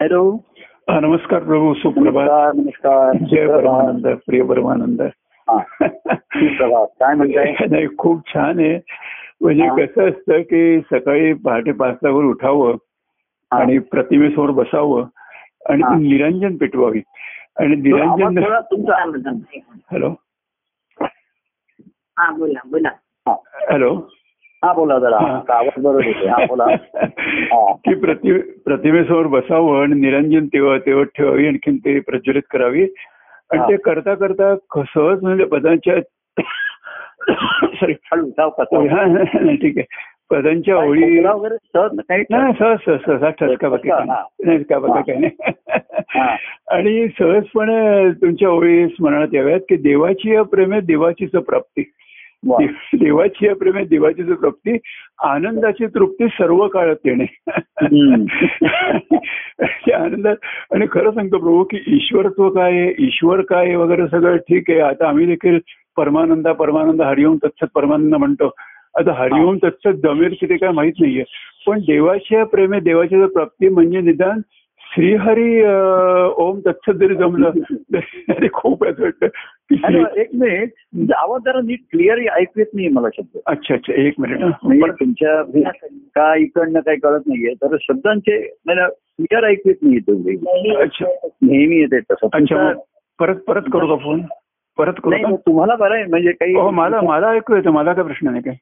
Hello. नमस्कार प्रभू सुप्रभात. नमस्कार जय परमानंद प्रिय परमानंद. हा. काय म्हणताय? नाही खूप छान आहे. म्हणजे. कसं असतं की सकाळी पहाटे पाचला वर उठावं. आणि प्रतिमेसमोर बसावं आणि निरंजन पेटवावी. आणि निरंजन. हॅलो. बोला बोला. हॅलो. हा बोला जरा आवाज बरोबर येते हा बोला. की प्रति प्रतिमेसमोर बसावं आणि निरंजन तेव्हा तेव्हा ठेवावी आणखीन ते प्रज्वलित करावी आणि. ते करता करता सहज म्हणजे पदांच्या सॉरी. हा, ठीक आहे पदांच्या ओळी वगैरे सहज काही नाही सहज सहज सहज ठसका बाकी. नाही. का बाकी हा. काही नाही. आणि सहजपणे तुमच्या ओळी स्मरणात याव्यात की देवाची या प्रेमे देवाचीच प्राप्ती देवाची या प्रेमे देवाचीच प्राप्ती आनंदाची तृप्ती सर्व काळात येणे. आनंदात आणि खरं सांगतो प्रभू की ईश्वरत्व काय आहे? ईश्वर काय वगैरे सगळं ठीक आहे. आता आम्ही देखील परमानंदा परमानंद हरिओम तत्सत परमानंद म्हणतो. आता हरिओम तत्सत जमेल की ते काय माहीत नाहीये. पण देवाच्या प्रेमे देवाची जर प्राप्ती म्हणजे निदान श्रीहरी ओम तत्सत जरी जमलं तरी खूप असं वाटतं. एक मिनिट तुमचा आवाज जरा नीट क्लिअर ऐकू येत नाही मला शब्द. अच्छा अच्छा एक मिनिट. म्हणजे तुमच्या काय इकडनं काही कळत नाहीये तर शब्दांचे मला क्लिअर ऐकू येत नाही तुम्ही अच्छा. नेहमी येते तसं. परत परत करू का फोन? परत करू नाही का? तुम्हाला बरं आहे म्हणजे काही हो मला मला ऐकू येतं मला काय प्रश्न नाही काय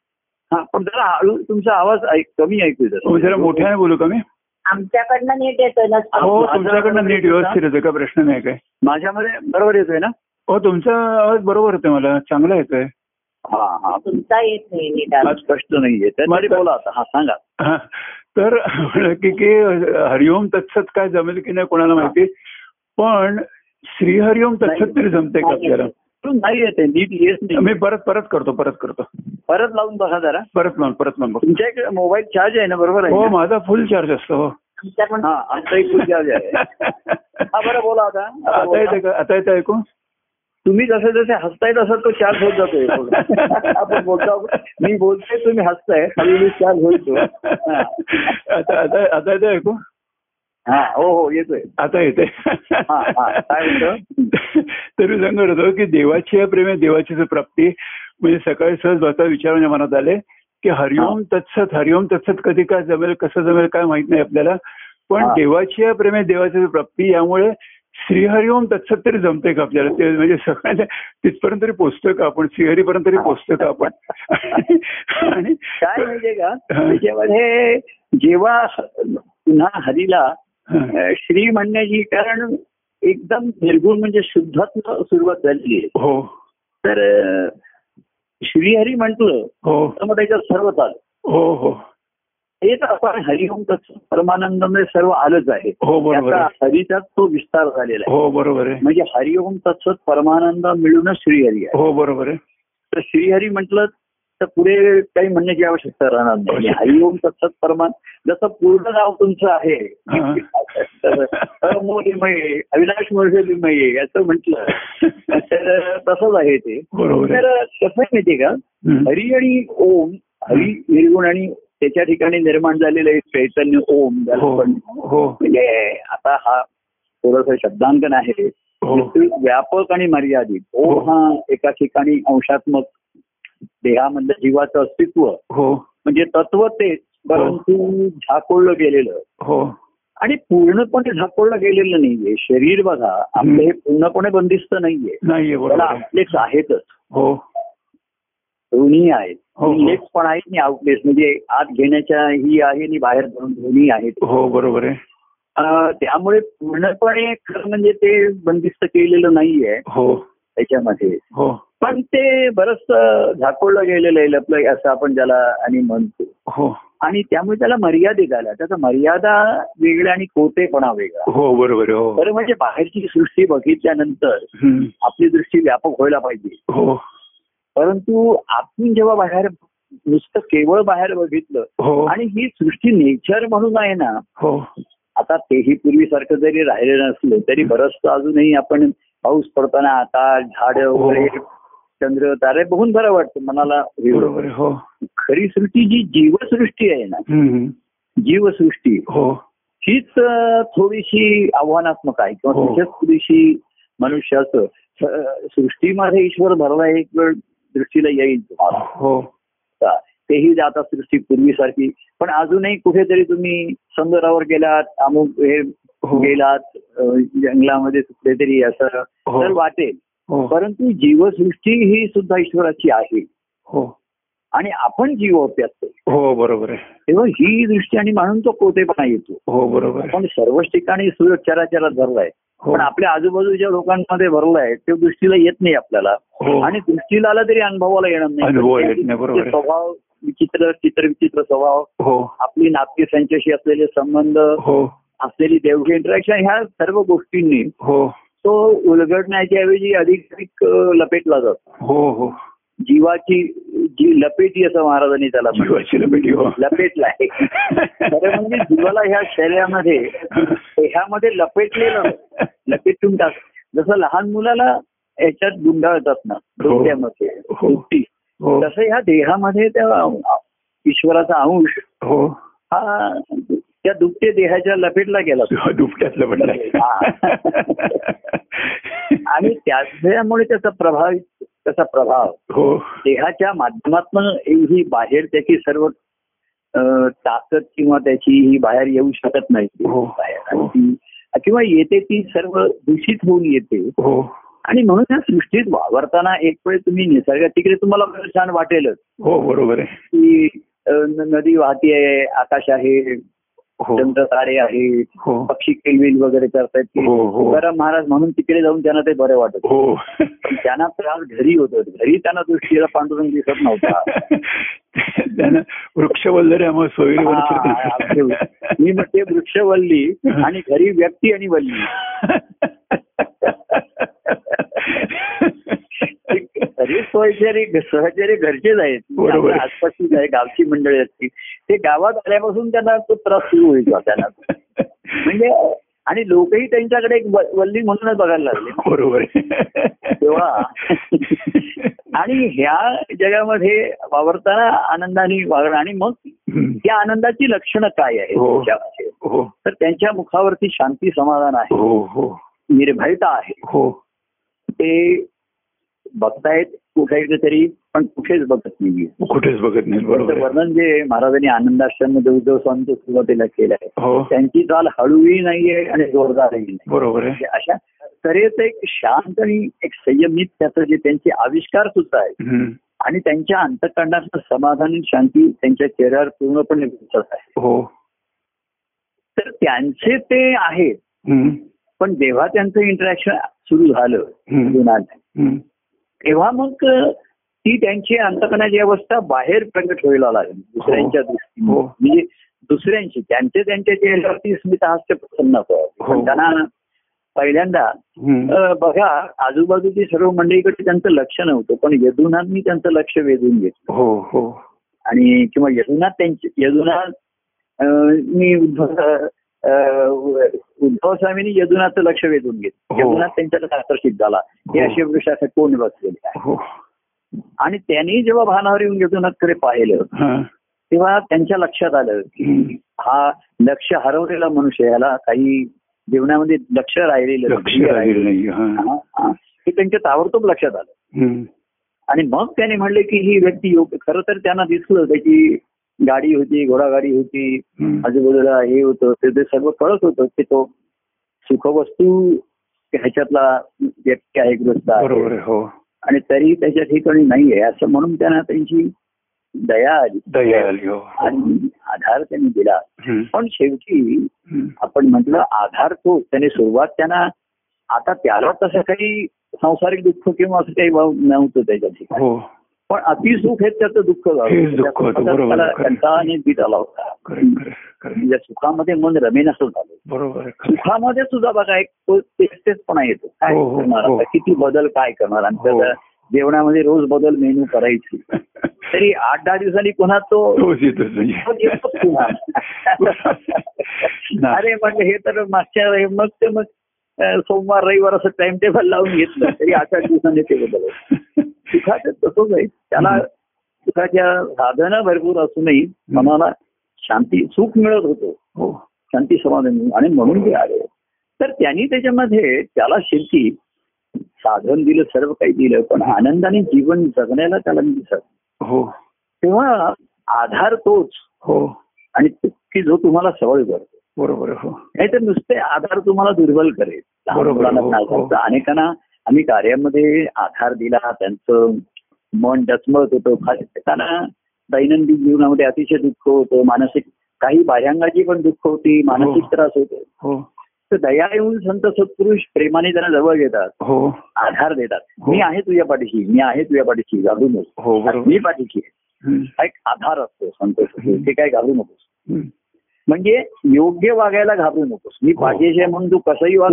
हा पण जरा हळू तुमचा आवाज ऐक- कमी ऐकू येत. हो, जरा मोठ्याने बोलू का मी? आमच्याकडनं नीट येतोय ना हो तुमच्याकडनं नीट का? व्यवस्थित येतो काय प्रश्न नाही काय माझ्यामध्ये बरोबर येतोय ना? हो तुमचा आवाज बरोबर येतोय मला. चांगला येतोय. हा हा. तुमचा येत नाही नीट. स्पष्ट नाहीये. तर मग- बोला आता. हा सांगा. हा. तर म्हणलं की की हरिओम तत्सत काय जमेल की नाही कोणाला माहिती? पण श्रीहरिओम तत्सत तरी जमते का आपल्याला? नाही येते नीट येत नाही. मी परत परत करतो परत करतो. परत लावून बघा जरा. परत लावून परत लावून. तुमच्या इकडे मोबाईल चार्ज आहे ना बरोबर आहे हो? माझा फुल चार्ज असतो हो. हा आमचा एक फुल चार्ज आहे. हा बरं बोला आता. आता. येते का? आता येते ऐकू तुम्ही जसे जसे हसताय तसं तो चार्ज होत जातोय आपण बोलतो मी बोलतोय तुम्ही हसताय हळूहळू चार्ज होईल तो हा. आता आता आता येते ऐकू हा हो हो येतोय आता येते. काय होतं? तरी सांगत होतो की देवाची या प्रेमे देवाचीच प्राप्ती म्हणजे सकाळी सहज बसता विचार माझ्या मनात आले की हरिओम तत्सत हरिओम तत्सत कधी काय जमेल कसं जमेल काय माहीत नाही आपल्याला पण. देवाची या प्रेमे देवाची प्राप्ती यामुळे श्रीहरिओम तत्सत तरी जमते का आपल्याला? ते म्हणजे सगळ्यांना तिथपर्यंत तरी पोचतोय का आपण? श्रीहरीपर्यंत तरी पोचतोय का आपण? आणि काय माहितीये का. त्याच्यामध्ये जेव्हा पुन्हा हरीला श्री म्हणण्याची कारण एकदम निर्गुण म्हणजे शुद्धात्म सुरुवात झालेली आहे. हो. तर श्रीहरी म्हटलं हो. तर मग त्याच्यात सर्व आलं. हो हो. हेच आपण हरिओम परमानंदमध्ये सर्व आलंच आहे. हो बरोबर हरीचाच तो विस्तार झालेला आहे. हो बरोबर आहे. म्हणजे हरिओम तत्सत परमानंद मिळूनच श्रीहरी आहे. हो बरोबर आहे. तर श्रीहरी म्हटलं तर पुढे काही म्हणण्याची आवश्यकता राहणार नाही. आणि हरिओम तत्सत परमान जसं पूर्ण नाव तुमचं आहे हा. तर अमोलिमय अविनाश मोर्शलिमय असं म्हटलं तर तसंच आहे ते. तर कसं माहितीये का. हरी आणि ओम हरी निर्गुण आणि त्याच्या ठिकाणी निर्माण झालेलं एक चैतन्य ओम हो आपण हो. म्हणजे आता हा थोडस शब्दांकन आहे. हो. व्यापक आणि मर्यादित. ओम हा एका ठिकाणी अंशात्मक देहामधलं जीवाचं अस्तित्व. म्हणजे तत्व तेच परंतु झाकोळलं गेलेलं. हो. आणि पूर्णपणे झाकोळलं गेलेलं नाहीये. शरीर बघा आपलं हे पूर्णपणे बंदिस्त नाहीये. त्याला. आउटलेट्स आहेतच. हो. दोन्ही आहेत. हो, हो. इनलेट्स पण आहेत आणि आउटलेट्स म्हणजे आत घेण्याच्या ही आहे आणि बाहेर पडून दोन्ही आहेत. हो बरोबर आहे. त्यामुळे पूर्णपणे खरं म्हणजे ते बंदिस्त केलेलं नाहीये. हो. त्याच्यामध्ये. हो. पण ते बरंच झाकोळलं गेलेलं आहे लपलं असं आपण ज्याला आणि म्हणतो. हो. आणि त्यामुळे त्याला मर्यादित आल्या त्याचा मर्यादा वेगळ्या आणि कोतेपणा वेगळा. हो बरोबर हो. खरं म्हणजे बाहेरची सृष्टी बघितल्यानंतर. आपली दृष्टी व्यापक व्हायला पाहिजे. हो. परंतु आपण जेव्हा बाहेर नुसतं केवळ बाहेर बघितलं हो. आणि ही सृष्टी नेचर म्हणून आहे ना हो. आता तेही पूर्वीसारखं जरी राहिलेलं नसलं तरी बरंचसं अजूनही आपण पाऊस पडताना आता झाड वगैरे चंद्र तारे बघून बरं वाटतं मनाला हे हो. खरी सृष्टी जी जीवसृष्टी आहे ना. जीवसृष्टी हो. तीच अं, थोडीशी आव्हानात्मक आहे किंवा हो. थोडीशी मनुष्याचं सृष्टीमध्ये ईश्वर भरला एक वेळ दृष्टीला येईल तुम्हाला. हो? तेही जाता सृष्टी पूर्वीसारखी. पण अजूनही कुठेतरी तुम्ही समुद्रावर गेलात अमुक हे हो. गेलात जंगलामध्ये कुठेतरी असं हो. तर वाटेल. परंतु जीवसृष्टी ही सुद्धा ईश्वराची आहे. हो. आणि आपण जीव आहोत त्यात हो बरोबर आहे. तेव्हा ही दृष्टी आणि म्हणून तो कोतेपणा येतो. हो बरोबर आपण सर्वच ठिकाणी सूर्य चराचरात भरलाय. हो पण आपल्या आजूबाजूच्या लोकांमध्ये भरलाय ते दृष्टीला येत नाही आपल्याला. हो. आणि दृष्टीला आला तरी अनुभवाला येणार नाही. आहे. स्वभाव विचित्र चित्र विचित्र स्वभाव. हो. आपली नाट्य त्यांच्याशी असलेले संबंध हो. असलेली देवघी इंटरॅक्शन ह्या सर्व गोष्टींनी हो. तो उलगडण्याच्या ऐवजी अधिक अधिक लपेटला जातो. हो हो. जीवाची जी लपेटी असं महाराजांनी त्याला. जीवाची लपेटी हो. लपेटलाय खरं म्हणजे जीवाला ह्या शरीरामध्ये ह्यामध्ये लपेटलेलं. लपेटून टाक. जसं लहान मुलाला ह्याच्यात गुंडाळतात ना डोक्यामध्ये हो. हो. तसं ह्या देहामध्ये त्या ईश्वराचा अंश हो. हा त्या दुपटे देहाच्या लपेटला गेला. दुपट्यातलं म्हटलं आणि त्याच्यामुळे त्याचा प्रभाव त्याचा प्रभाव. हो. देहाच्या माध्यमातून ही बाहेर त्याची सर्व ताकद किंवा त्याची ही बाहेर येऊ शकत नाही. हो. बाहेर. ती- किंवा येते ती सर्व दूषित होऊन येते. हो. आणि म्हणून या सृष्टीत वावरताना एक वेळ तुम्ही निसर्गात तिकडे तुम्हाला छान वाटेलच. हो बरोबर आहे. की नदी वाहती आहे आकाश आहे हो. चंद्र तारे आहेत हो. पक्षी किलबिल वगैरे करतायत की हो, हो. तुकाराम महाराज म्हणून तिकडे जाऊन त्यांना ते बरं वाटत. हो. पण त्यांना त्रास घरी होतो. घरी त्यांना दृष्टीला पांडुरंग दिसत नव्हता. हा, मी म्हणते वृक्षवल्ली आणि घरी व्यक्ती आणि वल्ली. सहचरी सहचरी घरचेच आहेत. बरोबर. आसपासचीच आहे गावची मंडळी असतील ते गावात आल्यापासून त्यांना तो त्रास सुरू होईल त्यांना. म्हणजे आणि लोकही त्यांच्याकडे एक वल्ली म्हणूनच बघायला लागले. बरोबर. आहे तेव्हा. आणि ह्या जगामध्ये वावरताना आनंदाने वागणं आणि मग. त्या आनंदाची लक्षणं काय आहेत हो. हो. तर त्यांच्या मुखावरती शांती समाधान आहे. हो. निर्भयता आहे. हो. ते बघतायत कुठे तरी पण कुठेच बघत नाही कुठेच बघत नाही आहे. वर्णन जे महाराजांनी आनंदाश्रममध्ये उद्धव स्वामी सुरुवातीला केलं आहे हो त्यांची चाल हळूही नाहीये आणि जोरदारही नाही बरोबर आहे म्हणजे अशा तऱ्हेचं एक शांत आणि एक संयमित त्याचं जे त्यांचे आविष्कार सुद्धा आहेत हम्म. आणि त्यांच्या अंतकरणाचं समाधान आणि शांती त्यांच्या चेहऱ्यावर पूर्णपणे दिसत आहे हो तर त्यांचे ते आहेत. पण जेव्हा त्यांचं इंटरॅक्शन सुरू झालं. जीवनात. तेव्हा मग ती त्यांची अंतकणाची अवस्था बाहेर प्रगट व्हायला लागली दुसऱ्यांच्या दृष्टीने हो. म्हणजे दुसऱ्यांची त्यांचे त्यांच्या चेहऱ्यावरती स्मित हास्य प्रसन्न. हो. त्यांना पहिल्यांदा बघा आजूबाजूची सर्व मंडळीकडे त्यांचं लक्ष नव्हतं पण यदुनाथनी त्यांचं लक्ष वेधून घेतलं हो हो आणि किंवा यदुनाथ त्यांचे यदुनाथ मी उद्धव अ, उद्धव स्वामींनी यदुनाथचं लक्ष वेधून घेतलं हो. यदुनाथ त्यांच्याकडे आकर्षित झाला हे हो. असे वृक्षाचे कोण बसलेले आहे हो आणि त्यांनी जेव्हा भानावर येऊन यदुनाथकडे पाहिलं. तेव्हा त्यांच्या लक्षात आलं की. हा लक्ष हरवलेला मनुष्य याला काही जीवनामध्ये लक्ष राहिलेलं हा. त्यांच्या ताबडतोब लक्षात आलं. आणि मग त्याने म्हणले की ही व्यक्ती योग्य खरं तर त्यांना दिसलं त्याची गाडी होती घोडागाडी होती. आजूबाजूला हे होतं ते सर्व कळत होतं की तो सुखवस्तू ह्याच्यातला व्यक्ती आहे ग्रस्त आहे. हो. आणि तरी त्याच्या ठिकाणी नाहीये असं म्हणून त्यांना त्यांची दया आली. दया आली हो. आणि आधार त्यांनी दिला. पण शेवटी. आपण म्हटलं आधार तो त्याने सुरुवात त्यांना आता त्याला तसं काही सांसारिक दुःख किंवा असं काही भाव नव्हतं त्याच्या ठिकाणी. हो. पण अतिसुख हे त्याचं दुःख खरं. कंटाळाने बीत आला होता. म्हणजे सुखामध्ये मन रमेन असं झालं. बरोबर सुखामध्ये सुद्धा बघा एक तो तेच तेचपणा येतो. काय हो, हो, करणार? हो. किती बदल काय करणार. त्याचा जेवणामध्ये रोज बदल मेनू करायची. तरी आठ दहा दिवसांनी पुन्हा तो म्हणजे. अरे म्हटलं हे तर मागच्या मग ते मग सोमवार रविवार असं टाइम टेबल लावून घेतलं तरी आठ आठ दिवसांनी ते बदल सुखाचं तसंच आहे. त्याला. सुखाच्या साधनं भरपूर असूनही मनाला शांती सुख मिळत होतो. हो. शांती समाधान आणि म्हणून ते आले. तर त्यांनी त्याच्यामध्ये त्याला शेवटी साधन दिलं सर्व काही दिलं पण आनंदाने जीवन जगण्याला त्याला दिसत हो. तेव्हा आधार तोच. हो. आणि की जो तुम्हाला सवय करतो. बरोबर हो. नाही तर नुसते आधार तुम्हाला दुर्बल करेल. बरोबर, मुलांना हो, हो. अनेकांना आम्ही कार्यामध्ये आधार दिला त्यांचं मन डचमळत होतं. त्यांना दैनंदिन जीवनामध्ये अतिशय दुःख होतं. मानसिक काही बाह्यांगाची पण दुःख होती. मानसिक. त्रास होतो. तर दया येऊन संत सत्पुरुष प्रेमाने त्यांना जवळ घेतात. हो. आधार देतात. मी आहे तुझ्या पाठीशी. मी आहे तुझ्या पाठीशी. घालू नको मी पाठीशी एक आधार असतो संत सत्पुरुष. हम्म. ते काय घालू नकोस. म्हणजे योग्य वागायला घाबरू नकोस. मी हो. पाठीशी आहे म्हणून तू कसंही वाग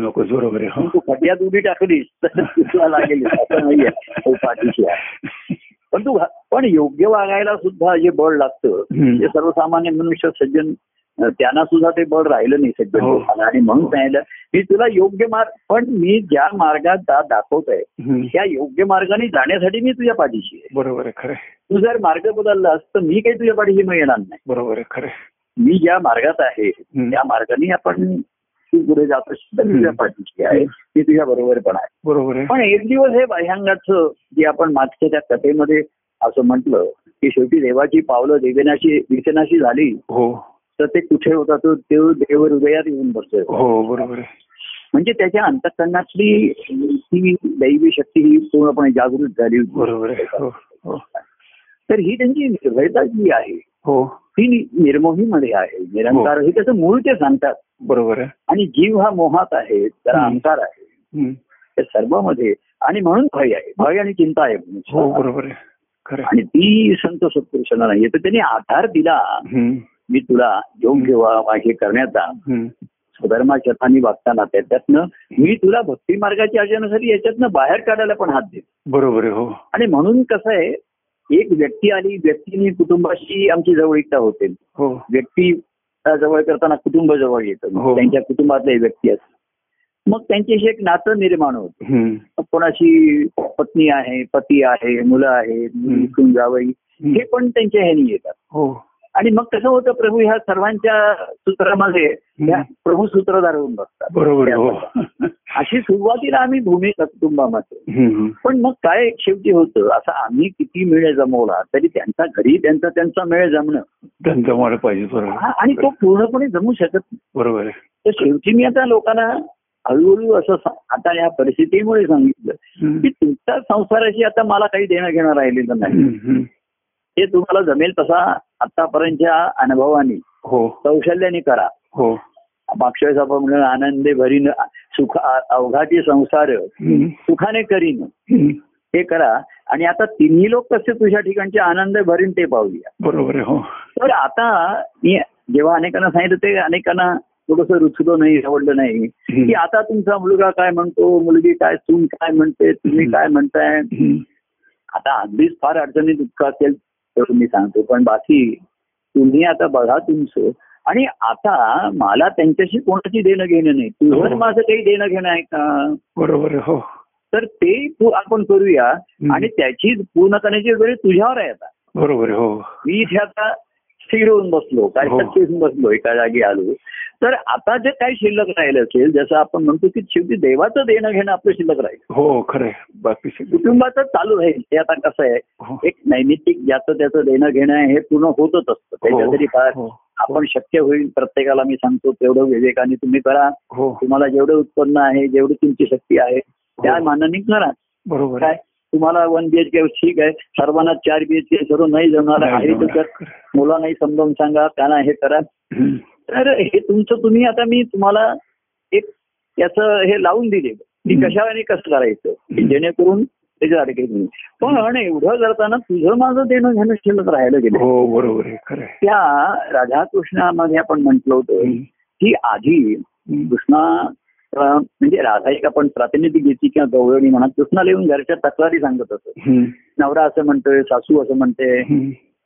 नकोस बरोबर हो. तू खड्ड्यात उडी टाकलीस तर तुला लागेल. असं नाहीये पाठीशी आहे. पण तू पण योग्य वागायला सुद्धा जे बळ लागतं. ते सर्वसामान्य मनुष्य सज्जन त्यांना सुद्धा ते बळ राहिलं नाही सज्जन हो. लोकांना. आणि म्हणून सांगितलं मी तुला योग्य मार्ग पण मी ज्या मार्गात दाखवत आहे. त्या योग्य मार्गाने जाण्यासाठी मी तुझ्या पाठीशी आहे. बरोबर आहे खरं तू जर मार्ग बदललास तर मी काही तुझ्या पाठीशी मग येणार नाही. बरोबर आहे खरं मी ज्या मार्गात आहे. त्या मार्गाने आपण तू पुढे जात तर तुझ्या. पाठीशी आहे. मी तुझ्या बरोबर पण आहे. बरोबर पण एक दिवस हे बाह्यांगाचं जे आपण मागच्या त्या कथेमध्ये असं म्हटलं की शेवटी देवाची पावलं देवेनाशी दिसेनाशी झाली हो. तर ते कुठे होता तो देव देव हृदयात येऊन बसतोय. हो बरोबर म्हणजे त्याच्या अंतकरणातली ती दैवी शक्ती ही पूर्णपणे जागृत झाली. बरोबर हो हो. तर ही त्यांची निर्भयता जी आहे हो. ती नि- निर्मोहीमध्ये आहे. निरंकार हे. त्याचं मूळ ते सांगतात बरोबर आणि जीव हा मोहात आहे त्याला. अहंकार आहे. हम्म. ते सर्वमध्ये आणि म्हणून भय आहे. भय आणि चिंता आहे हो. बरोबर. आणि ती संत सत्पुरुषांना नाही. तर त्यांनी आधार दिला. मी तुला योग्य वा- हे करण्याचा. हम्म. स्वधर्माचरणाने वागताना त्याच्यातनं मी तुला भक्ती मार्गाच्या अर्जनासाठी याच्यातनं बाहेर काढायला पण हात देतो. बरोबर हो. आणि म्हणून कसं आहे एक व्यक्ती आली व्यक्तीने कुटुंबाशी आमची जवळीकता होते. हो. व्यक्ती जवळ करताना कुटुंब जवळ येतं. हो. त्यांच्या कुटुंबातले व्यक्ती असतात. मग त्यांच्याशी एक नातं निर्माण होतं. कोणाची पत्नी आहे पती आहे मुलं आहेत जावई. हे पण त्यांच्या ह्यानी येतात. हो. आणि मग कसं होतं प्रभू ह्या सर्वांच्या सूत्रामध्ये प्रभू सूत्रधार होऊन बसतात. बरोबर हो. अशी सुरुवातीला आम्ही भूमिका कुटुंबामध्ये. पण मग काय शेवटी होतं असं आम्ही किती मेळ जमवला तरी त्यांचा घरी त्यांचा त्यांचा मेळ जमणं. मला पाहिजे बरोबर. आणि तो पूर्णपणे जमू शकत नाही. बरोबर तर शेवटी मी आता लोकांना हळूहळू असं आता या परिस्थितीमुळे सांगितलं. की तुमच्या संसाराशी आता मला काही देणं घेणं राहिलेलं नाही. ते तुम्हाला जमेल तसा आतापर्यंतच्या अनुभवाने हो. कौशल्याने करा. हो. मागच्या वेळेस आपण म्हणलं आनंदे भरीन सुख अवघाती संसार. सुखाने करीन. हे करा. आणि आता तिन्ही लोक कसे तुझ्या ठिकाणचे आनंद भरीन ते पाहूया. बरोबर हो. तर आता मी जेव्हा अनेकांना सांगितलं ते अनेकांना थोडस रुचलं नाही आवडलं नाही. की आता तुमचा मुलगा काय म्हणतो? मुलगी काय सून काय म्हणते? तुम्ही काय म्हणताय. आता अगदीच फार अडचणी दुःख असेल. तेवढं मी सांगतो. पण बाकी तुम्ही आता बघा तुमचं. आणि आता मला त्यांच्याशी कोणाची देणं घेणं नाही. तुझं हो. माझं काही देणं घेणं आहे का? बरोबर हो. तर ते तू आपण करूया. आणि त्याची पूर्ण करण्याची वेळ तुझ्यावर आहे आता. बरोबर हो. मी इथे आता स्थिर होऊन बसलो काय हो. होऊन बसलो एका जागी आलो. तर आता जे काही शिल्लक राहिलं असेल जसं आपण म्हणतो की शेवटी देवाचं देणं घेणं आपलं शिल्लक राहील. हो खरं आहे. बाकी कुटुंबाचं चालू राहील. ते आता कसं आहे हो. एक नैमित्तिक ज्याचं त्याचं देणं घेणं हे पूर्ण होतच असतं. त्याच्यासाठी फार हो. आपण शक्य होईल प्रत्येकाला मी सांगतो तेवढं विवेकाने तुम्ही करा. हो. तुम्हाला जेवढं उत्पन्न आहे जेवढी तुमची शक्ती आहे त्या हो. मानाने करा. बरोबर काय? आहे तुम्हाला वन बीएचके ठीक आहे सर्वांना चार बीएचके सर्व नाही जमणार नाही आहे तर मुलांनाही समजावून सांगा त्यांना हे करा. तर हे तुमचं तुम्ही आता मी तुम्हाला एक याचं हे लावून दिले की. कशाने कसं करायचं की. जेणेकरून त्याच्या पण एवढं करताना तुझं माझं देणं घेणं शिल्लक राहायला गेलं हो बरोबर त्या राधाकृष्णामध्ये आपण म्हटलं होतं. की आधी. कृष्णा म्हणजे राधा एक आपण प्रातिनिधिक घेतली किंवा गवळणी म्हणा कृष्णाला येऊन घरच्या तक्रारी सांगत असत. नवरा असं म्हणतोय सासू असं म्हणते.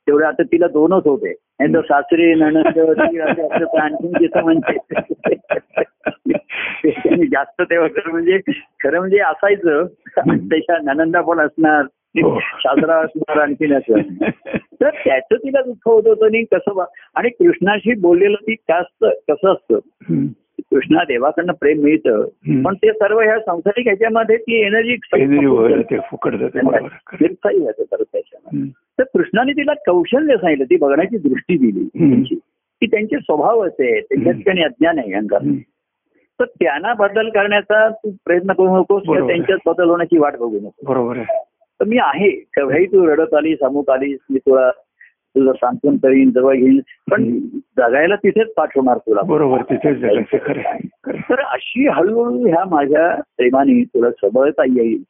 तेवढे आता तिला दोनच होते तर सासरे नणंद ती असं असं तर आणखीन तिचं म्हणते आणि जास्त तेव्हा खरं म्हणजे खरं म्हणजे असायचं त्याच्या ननंदा पण असणार हो. साजरा असणार आणखीन असं तर त्याचं तिला दुःख होत होतं आणि कसं आणि कृष्णाशी बोललेलं ती जास्त कसं असतं. कृष्णा देवाकडनं प्रेम मिळतं. पण ते सर्व ह्या संसारिक ह्याच्यामध्ये ती एनर्जी फुकट जाते परत त्याच्यामध्ये. तर कृष्णाने तिला कौशल्य सांगितलं ती बघण्याची दृष्टी दिली. की त्यांचे स्वभाव असे त्यांच्या. ठिकाणी अज्ञान आहे हम्म. तर त्यांना बदल करण्याचा तू प्रयत्न करू नकोस किंवा. त्यांच्यात बदल होण्याची वाट बघू नको बरोबर तर मी आहे केव्हाही तू रडत आलीस अमुक आलीस मी तुला तुझं सांत्वन करीन जवळ घेईन. पण जगायला तिथेच पाठवणार तुला. बरोबर तिथेच. तर अशी हळूहळू ह्या माझ्या प्रेमाने तुला सबळता येईल.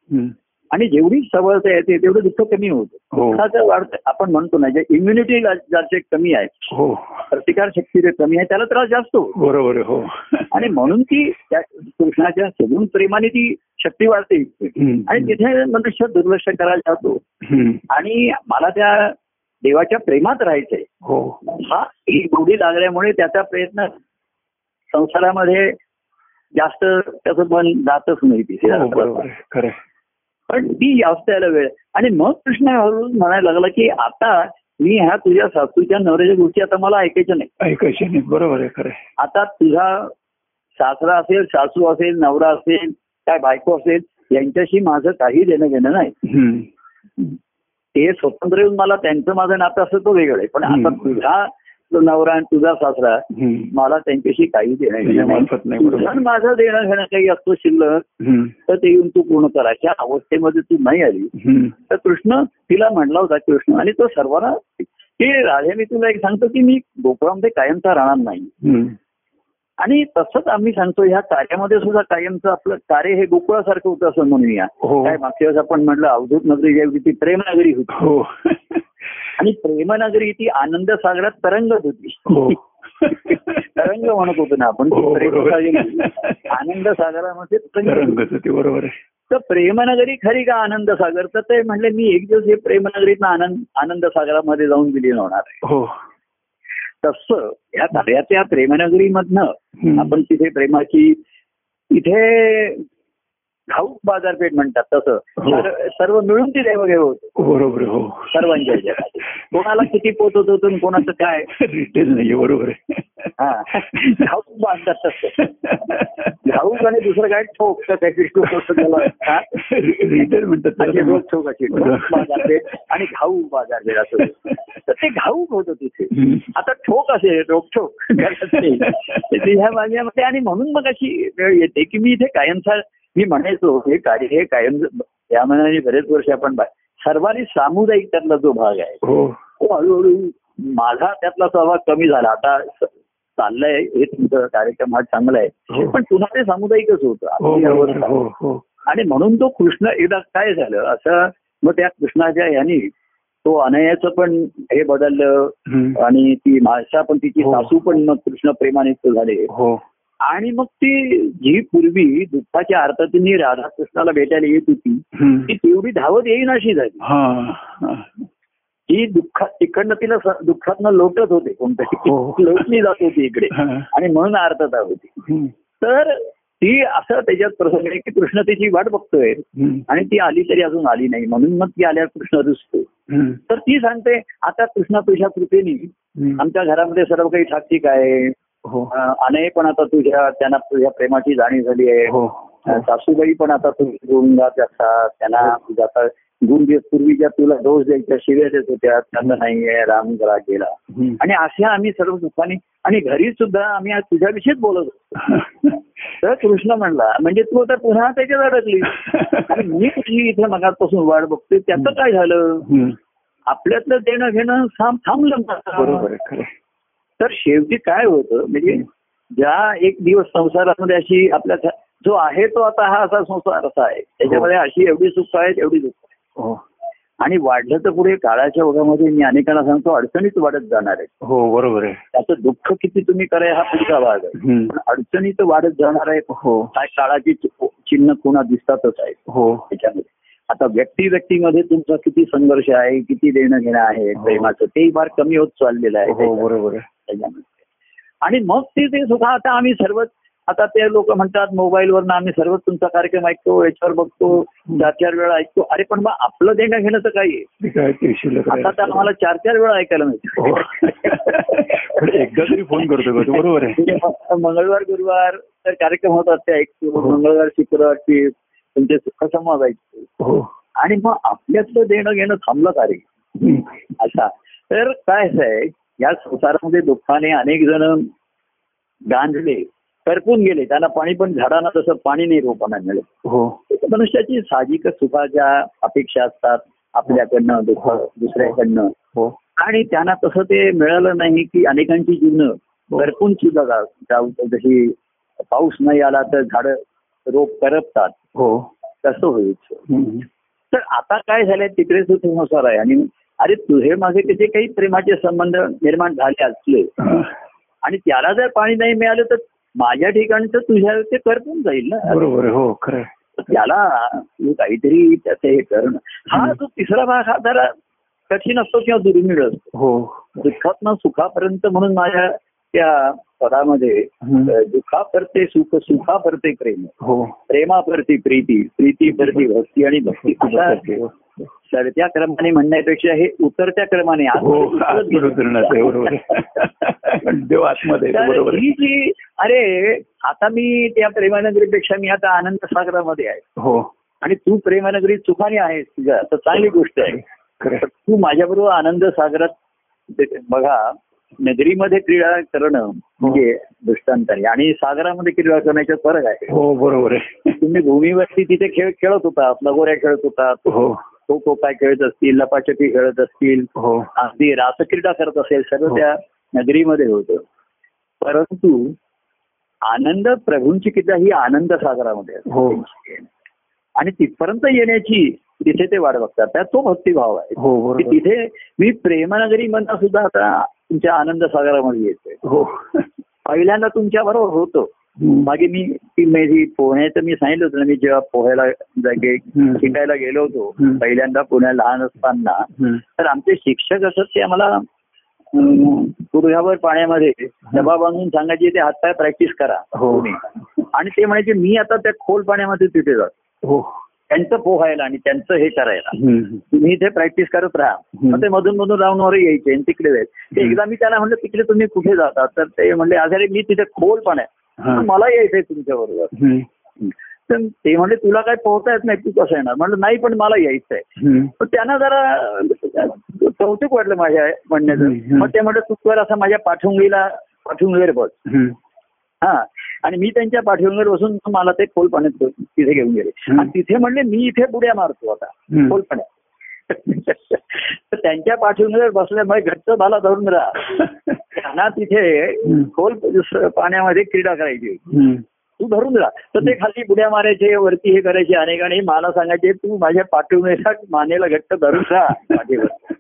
आणि जेवढी सबळता येते तेवढं दुःख कमी होतं. हो. दुःखाचं वाढतं आपण म्हणतो ना जे इम्युनिटी ज्याचे कमी आहे. हो. प्रतिकार शक्ती जे कमी आहे त्याला त्रास जास्त होतो. बरोबर हो. आणि म्हणून ती त्या कृष्णाच्या सगून प्रेमाने ती शक्ती वाढते. आणि तिथे मनुष्य दुर्लक्ष करायला जातो. आणि मला त्या देवाच्या प्रेमात राहायचंय. हो. हा ही गोडी लागल्यामुळे त्याचा प्रयत्न संसारामध्ये जास्त त्याचं मन जातच नाही तिथे. हो. पण ती अवस्थेला वेळ. आणि मग कृष्ण हळूहळू म्हणायला लागला की आता मी ह्या तुझ्या सासूच्या नवऱ्याच्या गोष्टी आता मला ऐकायच्या नाही ऐकायचे नाही बरोबर आहे खरं. आता तुझा सासरा असेल सासू असेल नवरा असेल काय बायको असेल यांच्याशी माझं काही देणं घेणं नाही. ते स्वतंत्र येऊन मला त्यांचं माझं नातं असं तो वेगळं आहे पण आता. तुझा नवरा आणि तुझा सासरा. मला त्यांच्याशी काही देणं माझं देणं घेणं काही असतो शिल्लक. तर ते येऊन तू पूर्ण करा अशा अवस्थेमध्ये तू नाही आली. तर कृष्ण तिला म्हणला होता कृष्ण आणि तो सर्वांना की राधे मी तुला एक सांगतो की मी गोकुळामध्ये कायमचा राहणार नाही. आणि तसंच आम्ही सांगतो ह्या कार्यामध्ये सुद्धा कायमचं आपलं कार्य हे गोकुळासारखं होतं असं म्हणूया. हो. काय मागच्या वेळेस आपण म्हटलं अवधूत नगरी जेवढी ती प्रेमनगरी होती. हो. आणि प्रेमनगरी ती आनंद सागरात तरंगत होती. हो. तरंग म्हणत होतो ना आपण आनंद सागरामध्ये तरंग बरोबर आहे. तर प्रेमनगरी खरी का आनंद सागर तर ते म्हणले मी एक दिवस हे प्रेमनगरीत आनंद आनंद सागरामध्ये जाऊन विलीन होणार आहे. हो. तसं या कार्याच्या प्रेमनगरीमधनं. आपण तिथे प्रेमाची इथे घाऊक बाजारपेठ म्हणतात तसं. हो. सर्व- मिळून ती देवघेव होत. बरोबर हो. सर्वांच्या कोणाला किती पोत होत कोणाचं काय? रिटेल नाहीये बरोबर आहे. घाऊक बांधतात तसं. घाऊक आणि दुसरं काय? ठोक. तर हा? रिटेल म्हणतात ठोक अशी. आणि घाऊक बाजारपेठ असं. तर ते घाऊक होतं तिथे. आता ठोक नाही. तर ह्या माझ्यामध्ये आणि म्हणून मग अशी वेळ येते की मी इथे कायमचा मी म्हणायचो हे कार्य हे कायम या मनाने बरेच वर्ष आपण सर्वांनी सामुदायिक त्यातला जो भाग आहे. हो. तो हळूहळू माझा त्यातला सहभाग कमी झाला. आता चाललंय हे तुमचं कार्यक्रम हा चांगला आहे हो. पण पुन्हा ते सामुदायिकच होतं हो हो आणि म्हणून तो कृष्ण एकदा काय झालं असं मग त्या कृष्णाच्या यांनी तो अनयाचं पण हे बदललं. आणि ती माणसा पण तिची. सासू पण मग कृष्ण प्रेमाने झाले आणि मग ती जी पूर्वी दुःखाच्या अर्थातून राधाकृष्णाला भेटायला येत होती. ती तेवढी धावत येईन अशी झाली हा हा. ही दुःखात तिकडनं तिला दुःखातनं लोटत होते कोणतरी हो. लोटली जात होती इकडे हा. आणि म्हणून अर्थता होती. तर ती असं त्याच्यात प्रसंग आहे की कृष्ण तिची वाट बघतोय. आणि ती आली तरी अजून आली नाही म्हणून मग ती आल्यावर कृष्ण हम्म. तर ती सांगते आता कृष्णा तुझ्या कृपेने. आमच्या घरामध्ये सर्व काही ठाकठीक आहे हो अनय पण आता तुझ्या त्यांना तुझ्या प्रेमाची जाणीव झाली आहे हो सासूबाई पण आता तुझी गुरुंगात असतात त्यांना तुझ्या आता गुरु जे पूर्वीच्या तुला दोष द्यायच्या शिव्या देत होत्या त्यांना नाहीये राम जरा गेला. आणि अशा आम्ही सर्व दुःखाने आणि घरी सुद्धा आम्ही आज तुझ्याविषयीच बोलत होतो. तर कृष्ण म्हणला म्हणजे तू आता पुन्हा त्याच्यात अडकली आणि मी कुठली इथे मगापासून वाट बघतोय? त्याचं काय झालं. आपल्यातलं देणं घेणं थांब थांबलं. बरोबर. तर शेवटी काय होतं? म्हणजे ज्या एक दिवस संसारामध्ये अशी आपल्या जो आहे तो आता हा असा संसार असा आहे. त्याच्यामध्ये अशी एवढी सुख आहेत एवढी दुःख हो आणि वाढलं तर पुढे काळाच्या ओघामध्ये मी अनेकांना सांगतो अडचणीच वाढत जाणार आहे. हो बरोबर आहे. त्याचं दुःख किती तुम्ही कराय हा पुढचा भाग आहे. पण अडचणीच वाढत जाणार आहे हो. काय काळाची चिन्ह पुन्हा दिसतातच आहे. हो. त्याच्यामध्ये आता व्यक्ती व्यक्तीमध्ये तुमचा किती संघर्ष आहे किती देणं घेणं आहे हो. प्रेमाचं तेही फार कमी होत चाललेलं आहे. हो. बरोबर आणि मग ते सुद्धा आता आम्ही सर्व आता ते लोक म्हणतात मोबाईलवर आम्ही सर्वच तुमचा कार्यक्रम ऐकतो याच्यावर बघतो चार चार वेळा ऐकतो. अरे पण मग आपलं देणं घेणं तर शिल्लक आता तर. आम्हाला चार चार वेळा ऐकायला हो. मिळतं. पण एकदा तरी फोन करतो का बरोबर आहे. मंगळवार गुरुवार तर कार्यक्रम होतात ते ऐकतो. हो. मंगळवार शुक्रवारची तुमचे सुखसंवाद ऐकतो. हो. आणि मग आपल्यातलं देणं घेणं थांबलं का रे. असा तर काय असं आहे या संसारामध्ये दुःखाने अनेक जण गांजले. करपून गेले. त्यांना पाणी पण झाडांना तसं पाणी नाही रोपांना मिळेल हो. मनुष्याची साहजिक सुखाच्या अपेक्षा असतात आपल्याकडनं दुःख दुसऱ्याकडनं. हो. आणि त्यांना तसं ते मिळालं नाही की अनेकांची जीवन करपून सुद्धा जाऊ जशी पाऊस नाही आला तर झाडं रोप करपतात. हो. तसं होईल. तर आता काय झालंय तिकडे संसार आहे. आणि अरे तुझे माझे जे काही प्रेमाचे संबंध निर्माण झाले असले हा. आणि त्याला जर पाणी नाही मिळालं तर माझ्या ठिकाणचं तुझ्या ते करपून जाईल ना. बरोबर हो खरं. त्याला तू काहीतरी त्याचं हे करणं. हा जो तिसरा भाग हा जरा कठीण असतो किंवा दुर्मिळ असतो. हो. दुःखात सुखापर्यंत म्हणून माझ्या त्या पदामध्ये दुःखापरते सुख सुखापरते प्रेम. हो. प्रेमापरती प्रीती प्रीती परती भक्ती आणि भक्ती. चढत्या क्रमाने म्हणण्यापेक्षा हे उतरत्या क्रमाने हो देव आतमध्ये ही जी अरे आता मी त्या प्रेमानगरीपेक्षा मी आता आनंद सागरामध्ये आहे. हो. आणि तू प्रेमानगरी सुखाने आहेस तुझ्या. तर चांगली गोष्ट आहे. तू माझ्याबरोबर आनंद सागरात बघा नगरीमध्ये क्रीडा करणं म्हणजे दृष्टांत आहे आणि सागरामध्ये क्रीडा करण्याचा फरक आहे. हो बरोबर आहे. तुम्ही भूमीवरती तिथे खेळ खेळत होता लगोऱ्या खेळत होता. हो. खो खो काय खेळत असतील लपाछपी खेळत असतील हो अगदी रासक्रीडा करत असेल सर्व हो. त्या नगरीमध्ये होतं परंतु आनंद प्रभूंची क्रीडा ही आनंद सागरामध्ये. हो. आणि तिथपर्यंत येण्याची तिथे ते वाट बघतात त्यात तो भक्तिभाव आहे हो की तिथे मी प्रेमनगरी म्हणता सुद्धा आता तुमच्या आनंद सागरामध्ये येतोय हो पहिल्यांदा तुमच्या बरोबर होतो. मागे मी ती पोहण्याचं मी सांगितलं होतं मी जेव्हा पोहायला जा- गे- हम्म. शिकायला गेलो होतो. पहिल्यांदा पुण्यात लहान असताना. तर आमचे शिक्षक असत ते आम्हाला गुडघ्यावर पाण्यामध्ये डबा बांधून सांगायचे ते हातपाय प्रॅक्टिस करा हो. आणि ते म्हणायचे मी आता त्या खोल पाण्यामध्ये तिथे जातो हो त्यांचं पोहायला आणि त्यांचं हे करायला. तुम्ही इथे प्रॅक्टिस करत राहा. मग ते मधून मधून राऊंड वर यायचे आणि तिकडे जायचे. एकदा मी त्यांना म्हणलं तिकडे तुम्ही कुठे जाता तर ते म्हणले अरे मी तिथे खोल पाण्यात. मला यायचंय तुमच्या बरोबर. तर ते म्हणले तुला काय पोहता येत नाही तू कसं येणार म्हणलं नाही पण मला यायचंय. पण त्यांना जरा कौतुक वाटलं माझ्या म्हणण्याचं. मग ते म्हणलं तू कर असं माझ्या पाठवंगीला पाठवंगीवर बस. हा आणि मी त्यांच्या पाठीवर बसून मला ते खोल पाण्यात तिथे घेऊन गेले. आणि तिथे म्हणले मी इथे बुड्या मारतो आता. खोल पाण्यात तर त्यांच्या पाठीवर बसल्यामुळे घट्ट भाला धरून राहा त्यांना तिथे. खोल पाण्यामध्ये क्रीडा करायची. तू धरून राहा तर ते खाली बुड्या मारायचे वरती हे करायचे अनेक आणि मला सांगायचे तू माझ्या पाठीवर मानेला घट्ट धरून राहा पाठीवर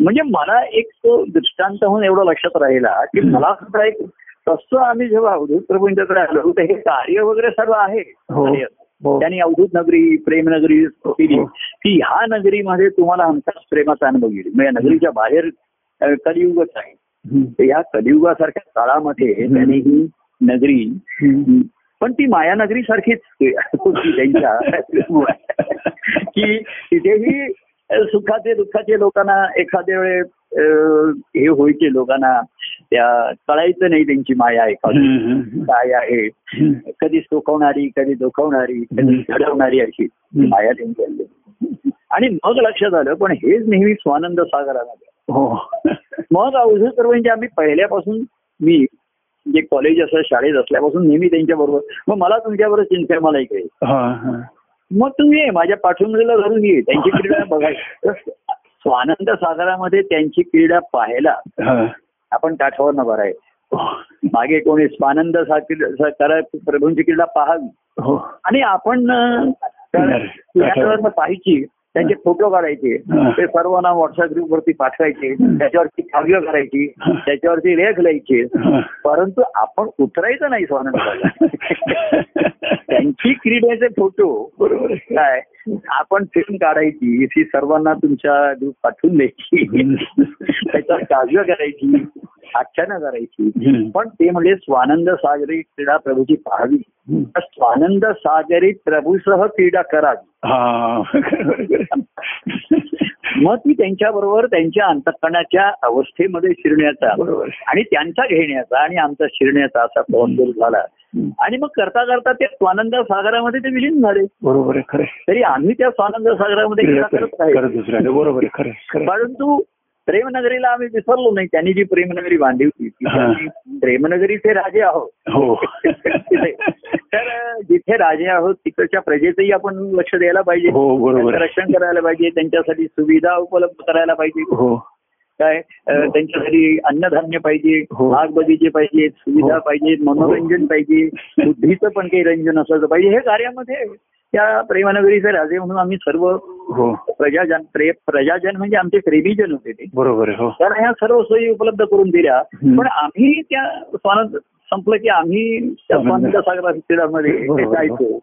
म्हणजे मला एक तो दृष्टांत म्हणून एवढं लक्षात राहिला की मला सुद्धा एक तसं आम्ही जेव्हा अवधूत प्रभूंच्याकडे आलो तर हे कार्य वगैरे सर्व आहे. हो. त्यांनी अवधूत नगरी प्रेमनगरी केली हो. की ह्या नगरीमध्ये तुम्हाला आमचाच प्रेमाचा अनुभव येईल. म्हणजे नगरीच्या बाहेर कलियुगच आहे. या कलियुगासारख्या काळामध्ये. त्यांनी ही नगरी. पण ती मायानगरी सारखीच होती. त्यांच्या की तिथेही सुखाचे दुःखाचे लोकांना एखाद्या वेळे हे व्हायचे लोकांना. त्या कळायचं नाही त्यांची माया एखादी. काय आहे. कधी सुखवणारी कधी दुखवणारी कधी घडवणारी अशी माया त्यांची. आणि मग लक्षात आलं पण हेच नेहमी स्वानंद सागरामध्ये हो. मग अवधूत म्हणजे आम्ही पहिल्यापासून मी जे कॉलेज असं शाळेत असल्यापासून नेहमी त्यांच्या बरोबर मग मला तुमच्याबरोबर चिंता मला इकडे मग तू ये माझ्या पाठवणीला धरून ये त्यांची क्रीडा बघायला. स्वानंद सागरामध्ये त्यांची क्रीडा पाहायला आपण काठावर भराय मागे कोणी स्वानंद प्रभूंची क्रीडा पाहावी. हो. आणि आपण पाहायची त्यांचे फोटो काढायचे. ते सर्वांना व्हॉट्सअप ग्रुप वरती पाठवायचे त्याच्यावरती काव्य करायची त्याच्यावरती लेख लिहायचे. परंतु आपण उतरायचं नाही स्वानंद त्यांची क्रीडेचे फोटो बरोबर आहे. काय? आपण फिल्म काढायची ती सर्वांना तुमच्या ग्रुप पाठवून द्यायची. त्याच्यावर काव्य करायची. आख्यानं करायची. पण ते म्हणजे स्वानंद सागरी क्रीडा प्रभूची पाहावी स्वानंद सागरी प्रभूसह क्रीडा करावी. मग ती त्यांच्याबरोबर त्यांच्या अंतकरणाच्या अवस्थेमध्ये शिरण्याचा बरोबर आणि त्यांचा घेण्याचा आणि आमचा शिरण्याचा असा फोन झाला. आणि मग करता करता ते स्वानंद सागरामध्ये ते विलीन झाले बरोबर आहे खरं. तरी आम्ही त्या स्वानंद सागरामध्ये. परंतु प्रेमनगरीला आम्ही विसरलो नाही. त्यांनी जी प्रेमनगरी बांधली होती प्रेमनगरीचे राजे आहोत. हो. तर जिथे राजे आहोत तिकडच्या प्रजेचंही आपण लक्ष द्यायला पाहिजे. हो. रक्षण करायला पाहिजे. त्यांच्यासाठी सुविधा उपलब्ध करायला पाहिजे. हो. काय हो. त्यांच्यासाठी अन्नधान्य पाहिजे. भाग बगीचे पाहिजेत सुविधा. पाहिजेत मनोरंजन पाहिजे बुद्धीचं पण काही रंजन असलं पाहिजे. हे कार्यामध्ये त्या प्रेमनगरीचे राजे म्हणून आम्ही सर्व हो प्रजाजन प्रे प्रजाजन म्हणजे आमचे प्रेमीजन होते ते बरोबर हो तर ह्या सर्व सोयी उपलब्ध करून दिल्या. पण आम्ही त्या स्वानंद संपलं की आम्ही त्या स्वानंद सागरा क्रीडामध्ये बरोबर. जायचो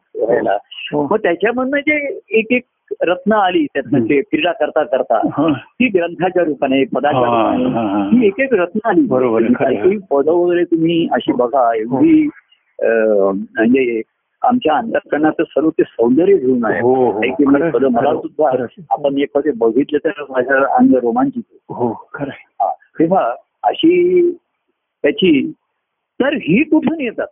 हो. मग त्याच्यामधनं जे एक एक रत्न आली त्यातनं ते क्रीडा करता करता हा. ती ग्रंथाच्या रूपाने पदाच्या हा, हा, रूपाने हा. ही एक एक रत्न आली बरोबर पद वगैरे तुम्ही अशी बघा एवढी अं, म्हणजे आमच्या अंतकरणाचं सर्व ते सौंदर्य घेऊन आहे हो, हो. मला सुद्धा. आपण एखादे बघितलं तर माझं अंग रोमांचित. हो खरं. तेव्हा अशी त्याची तर ही कुठून येतात.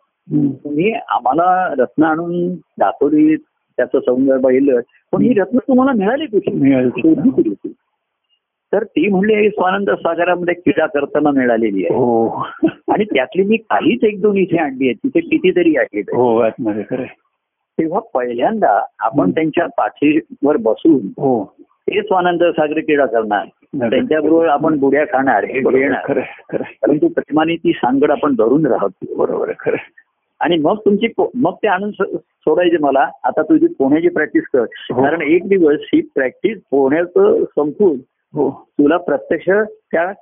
तुम्ही आम्हाला रत्न आणून दाखवली त्याचं सौंदर्य पाहिलं पण ही रत्न तुम्हाला मिळाली कुठे मिळाली? तर ती म्हणले स्वानंद सागरामध्ये क्रीडा करताना मिळालेली आहे हो आणि त्यातली मी काहीच एक दोन इथे आणली आहे तिथे कितीतरी आहेत हो आहे. तेव्हा पहिल्यांदा आपण हं. त्यांच्या पाठीवर बसून हो ते स्वानंद सागरी क्रीडा करणार त्यांच्याबरोबर आपण बुड्या खाणार हे आहे, घेणार खरं आहे, खरं आहे. परंतु प्रेमाने ती सांगड आपण धरून राहतो बरोबर आहे खरं आहे. आणि मग तुमची मग ते आणून सोडायचे मला आता तुझी पोहण्याची प्रॅक्टिस कर हो. कारण एक दिवस ही प्रॅक्टिस पोहण्याचं संपून हो तुला प्रत्यक्ष त्या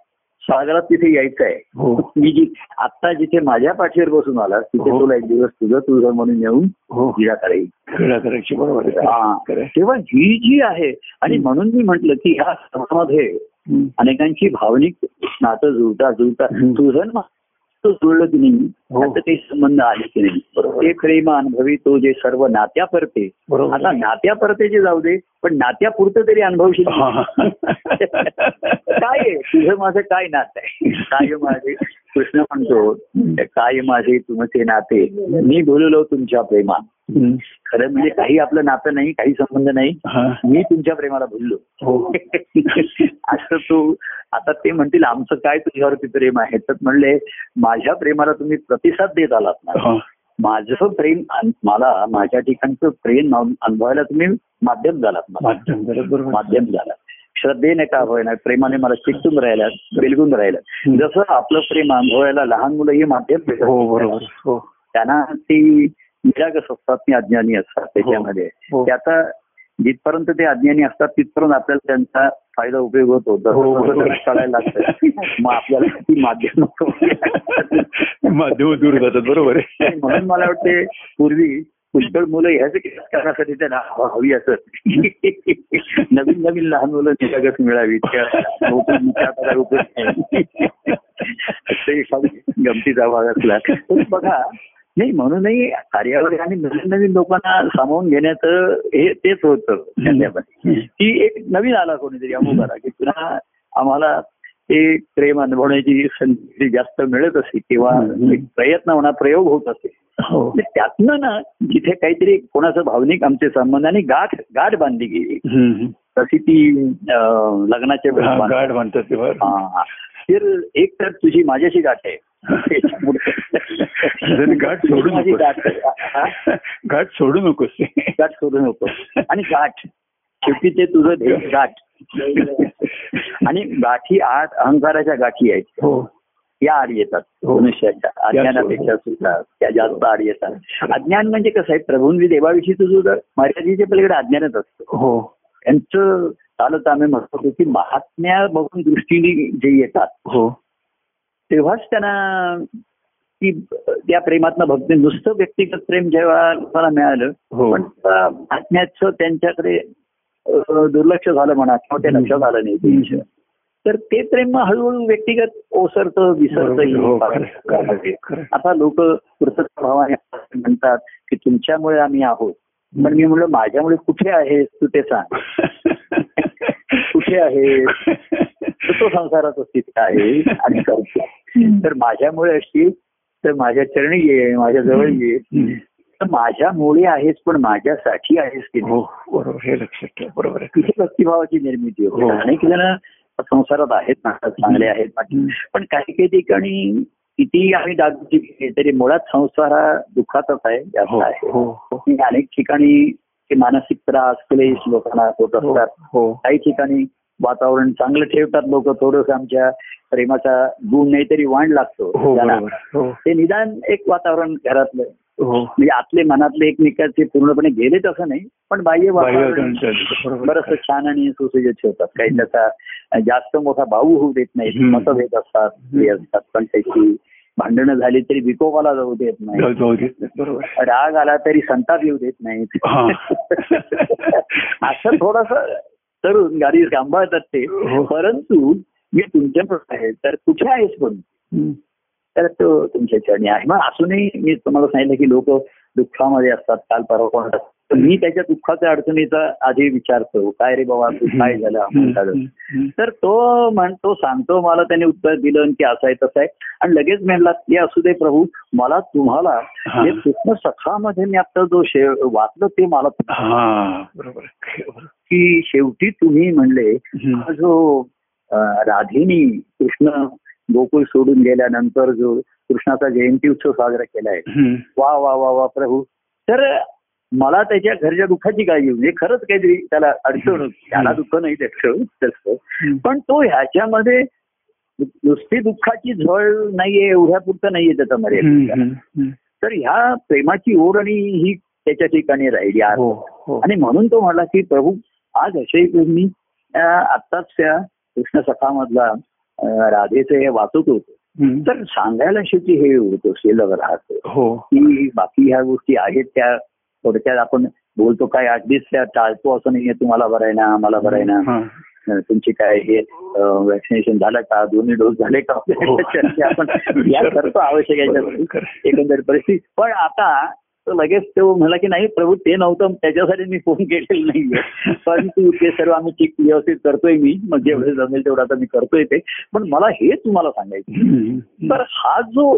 सागरात तिथे यायचं आहे हो मी जी आता जिथे माझ्या पाठीवर बसून आला तिथे हो. तुला एक दिवस तुझं तुझं म्हणून येऊन हो क्रीडा करायची क्रीडा करायची बरोबर हा. तेव्हा ही जी आहे आणि हं. म्हणून मी म्हंटल की ह्या हम्म. अनेकांची भावनिक नातं जुळता जुळता हं. तुझं माझं जुळलं की नाही हो. त्याचं काही संबंध आले की नाही. ते प्रेम अनुभवी तो जे सर्व नात्या परते आता नात्या परतेचे जाऊ दे पण नात्यापुरतं तरी अनुभवशील. काय तुझं माझं काय नातं आहे काय माझे कृष्ण म्हणतो काय माझे तुमचे नाते? मी बोललो तुमच्या प्रेमा. खरं म्हणजे काही आपलं नातं नाही काही संबंध नाही. हा. मी तुमच्या प्रेमाला भुललो हो. असं तू आता ते म्हणतील आमचं काय तुझ्यावरती प्रेम आहे? तर म्हणले माझ्या प्रेमाला तुम्ही प्रतिसाद देत आलात ना. हा. माझं प्रेम मला माझ्या ठिकाणचं प्रेम अनु- अनुभवायला तुम्ही माध्यम झालात मला माध्यम बरोबर. बरोबर. माध्यम झाला श्रद्धेने का होईना प्रेमाने मला चिकटून राहिल्यात बेलगून राहिल्यात. हं. जसं आपलं प्रेम अनुभवायला लहान मुलं हे माध्यम. हो बरोबर. हो. त्यांना ती निरागस असतात ती अज्ञानी असतात त्याच्यामध्ये. हो. त्याचा जिथपर्यंत ते अज्ञानी असतात तिथपर्यंत आपल्याला त्यांचा फायदा उपयोग होतो. हो, कळायला लागतं मग आपल्याला ती माध्यम माध्यम दूर जातात बरोबर आहे. म्हणून मला वाटते पूर्वी पुष्कळ मुलं ह्याच करण्यासाठी त्यांना हवा असत. नवीन नवीन लहान मुलं निरागस मिळावी गमतीचा भाग असला. तर बघा नाही म्हणूनही कार्यावर आणि नवीन नवीन लोकांना सामावून घेण्याचं हे तेच होतं की एक नवीन आला कोणीतरी अमुक आला की पुन्हा आम्हाला ते प्रेम अनुभवण्याची संधी जास्त मिळत असे किंवा प्रयत्न म्हणा प्रयोग होत असे. त्यातनं ना जिथे काहीतरी कोणाचं भावनिक आमचे संबंध आणि गाठ गाठ बांधली गेली. तशी ती लग्नाच्या वेळेस हा. गाठ म्हणतात ते बरं. हा. तर एक तर तुझी माझ्याशी गाठ आहे गाठ सोडू नकोस गाठ. हा? सोडू नकोस गाठ सोडू नको आणि गाठ शेवटी ते तुझं गाठ आणि गाठी आठ अहंकाराच्या गाठी आहेत हो त्या आड येतात. हो. मनुष्याच्या अज्ञानापेक्षा सुद्धा त्या जास्त आड येतात. अज्ञान म्हणजे कसं आहे? प्रभूंनी देवाविषयी तुझं मर्यादेच्या पलीकडे अज्ञानच असतं. हो. यांचं चालत आम्ही म्हणतो की महात्म्या बघून दृष्टीने जे येतात हो. तेव्हाच त्यांना ती त्या प्रेमातनं भक्ती नुसतं व्यक्तिगत प्रेम जेव्हा लोकांना मिळालं हो. पण महात्म्याचं त्यांच्याकडे दुर्लक्ष झालं म्हणा किंवा ते लक्षात आलं नाही. तर ते प्रेम मग हळूहळू व्यक्तिगत ओसरतं विसरतं हो. आता लोक भावाने म्हणतात की तुमच्यामुळे आम्ही आहोत. पण मी म्हणलं माझ्यामुळे कुठे आहेस तू ते सांग. कुठे आहे? तो संसाराचा स्थिती आहे आणि करतो. तर माझ्यामुळे असतील तर माझ्या चरणी ये माझ्या जवळ ये. तर माझ्यामुळे आहेस पण माझ्यासाठी आहेस की हो बरोबर. हे लक्षात ठेवा. बरोबर आहे. तिथे भक्तिभावाची निर्मिती होते. हो. अनेक जण संसारात आहेत ना चांगले आहेत. पण काही काही ठिकाणी किती आम्ही डागडुजी केली तरी मुळात संसार हा दुःखाचाच आहे हो जास्त आहे. हो हो. अनेक ठिकाणी मानसिक त्रास क्लेश लोकांना होत हो, असतात. हो. काही ठिकाणी वातावरण चांगलं ठेवतात लोक थोडस आमच्या प्रेमाचा गुण नाही तरी वाण लागतो हो हो. ते निदान एक वातावरण घरातलं हो म्हणजे आतले मनातले एकमेकाचे पूर्णपणे गेलेच असं नाही पण बाह्य. बरंच छान आणि सुसज्जित ठेवतात काही त्याचा जास्त मोठा भाऊ होऊ देत हम्म. मतभेद असतात हे असतात पण त्याची भांडणं झाली तरी विकोपाला जाऊ देत नाही नाही. राग आला तरी संताप येऊ देत नाहीत हा. असं थोडस तरुण गाडी सांभाळतात ते हो. परंतु मी तुमच्याकडे आहे तर कुठे आहेस पण. तर तो तुमच्या चरणी आहे मग असूनही मी तुम्हाला सांगितलं की लोक दुःखामध्ये असतात काल परवा कोण. तर मी त्याच्या दुःखाच्या अडचणीचा आधी विचारतो काय रे बाबा तू काय झालं. तर तो म्हणतो सांगतो मला त्याने उत्तर दिलं की असं आहे तसं आहे आणि लगेच म्हणला की असू दे प्रभू मला तुम्हाला हा. कृष्ण सखामध्ये मी आता जो शे वाचलं ते मला. की शेवटी तुम्ही म्हणले. हा जो राधिनी कृष्ण गोकुळ सोडून गेल्यानंतर जो कृष्णाचा जयंती उत्सव साजरा केलाय हम्म. वा वा वा वा प्रभू तर मला त्याच्या घरच्या दुःखाची काळजी म्हणजे खरंच काहीतरी त्याला अडचण होती त्याला दुःख नाही त्याचं. पण तो ह्याच्यामध्ये नुसती दुःखाची झळ नाहीये एवढ्या पुरतं नाहीये त्याचा. मर्यादा. तर ह्या प्रेमाची ओढ आणि ही त्याच्या ठिकाणी राहिली हो हो आणि म्हणून तो म्हणला की प्रभू आज असे तुम्ही आत्ताच त्या कृष्ण सखामधला राधेचं हे वाचत होतो. तर सांगायला शेवटी हे होतं शिल्लक राहतं. हो. की बाकी ह्या गोष्टी आहेत त्या थोडक्यात आपण बोलतो काय अगदीच त्या टाळतो असं नाहीये तुम्हाला बरं आहे ना मला बरं आहे ना. तुमची काय हे वॅक्सिनेशन झालं का दोन्ही डोस झाले का? हो. आपण या करतो आवश्यक याच्यात खरं. एकंदर परिस्थिती. पण आता तो लगेच तो म्हणला की नाही प्रभू ते नव्हतं. त्याच्यासाठी मी फोन केलेला नाहीये. परंतु ते सर्व आम्ही ठीक व्यवस्थित करतोय मी. मग जेवढे जमेल तेवढं आता मी करतोय ते. पण मला हे तुम्हाला सांगायचं. तर हा जो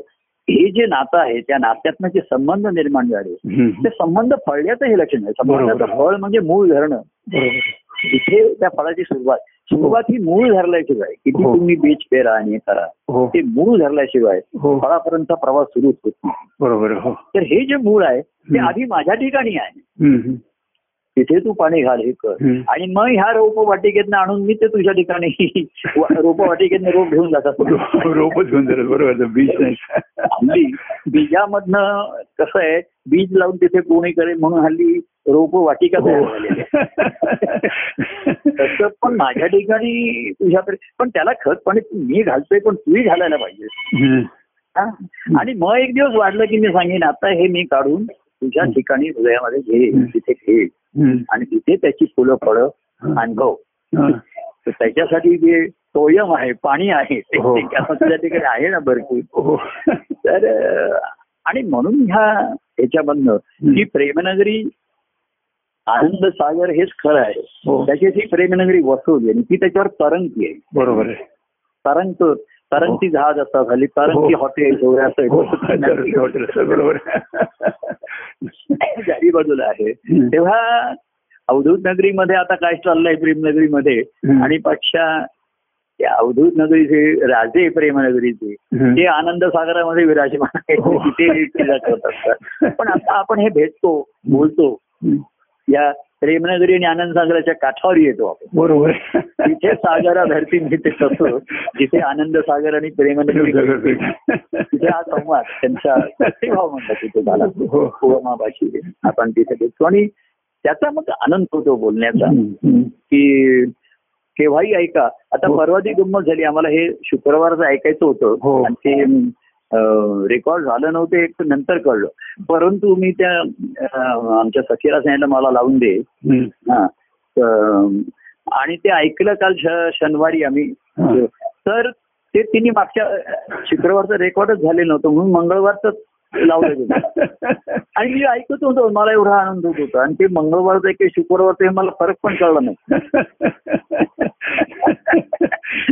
हे जे नातं आहे त्या नात्यातनं जे संबंध निर्माण झाले. ते संबंध फळण्याचं हे लक्षण आहे. संबंधाचं. फळ म्हणजे मूळ धरणं. इथे त्या फळाची सुरुवात. सुरुवात ही मूळ धरल्याशिवाय किती हो. तुम्ही बीज पेरा आणि हे करा हो. ते मूळ धरल्याशिवाय हो. फळापर्यंतचा प्रवास सुरूच होत नाही. बरोबर हो. तर हे जे मूळ आहे ते. आधी माझ्या ठिकाणी आहे. तिथे तू पाणी घाल हे कर. आणि मग ह्या रोप वाटिकेतनं आणून मी ते तुझ्या ठिकाणी रोप वाटिकेतनं रोप घेऊन जातात. रो- रोपच घेऊन जातात बरोबर बीज हल्ली बीजामधनं कसं आहे बीज लावून तिथे कोणी करेल म्हणून हल्ली रोप वाटिका हो. तसं पण माझ्या ठिकाणी तुझ्याकडे पण त्याला खत पाणी मी घालतोय पण तूही घालायला पाहिजे? आणि मग एक दिवस वाढलं की मी सांगेन आता हे मी काढून तुझ्या ठिकाणी हृदयामध्ये घे. तिथे घे. आणि तिथे त्याची फुलं फळं अनुभव. त्याच्यासाठी जे सोयम आहे पाणी आहे ते हो. तुझ्या ठिकाणी आहे ना भरपूर. हो. तर आणि म्हणून ह्या ह्याच्यामधनं ही प्रेमनगरी आनंद सागर हेच खरं आहे हो. त्याची ती प्रेमनगरी वसवली आणि ती त्याच्यावर तरंगती आहे बरोबर आहे तरंग तरंगती जहाज असतात झाली तरंगती हो. हॉटेल हो असं असं बरोबर बाजूला आहे. तेव्हा अवधूत नगरीमध्ये आता काय चाललंय प्रेमनगरीमध्ये. आणि पक्षा त्या अवधूत नगरीचे राजे प्रेमनगरीचे. ते आनंद सागरामध्ये विराजमान आहेत हो. तिथे करत असतात पण आता आपण हे भेटतो बोलतो. या प्रेमनगरी आणि आनंद सागराच्या काठावर येतो आपण. बरोबर. तिथे सागरा धरती मिळते तसं. जिथे आनंद सागर आणि प्रेमनगरी तिथे हा संवाद त्यांचा भक्तिभाव म्हणतात तिथे झाला. हो. उपमाभाषी आपण तिथे भेटतो आणि त्याचा मग आनंद होतो बोलण्याचा. की केव्हाही ऐका. आता हो. परवा ती गंमत झाली आम्हाला हे शुक्रवारचं ऐकायचं हो. होतं. आणि ते रेकॉर्ड झालं नव्हतं एक नंतर कळलं. परंतु मी त्या आमच्या सखीला सांगितलं मला लावून दे. हा. आणि ते ऐकलं काल शनिवारी आम्ही. तर ते तिने मागच्या शुक्रवारचं रेकॉर्डच झालेलं नव्हतं. म्हणून मंगळवारच लावलं आणि मी ऐकत होतो मला एवढा आनंद होत होता. आणि ते मंगळवारचं की शुक्रवारचं हे मला फरक पण कळला नाही.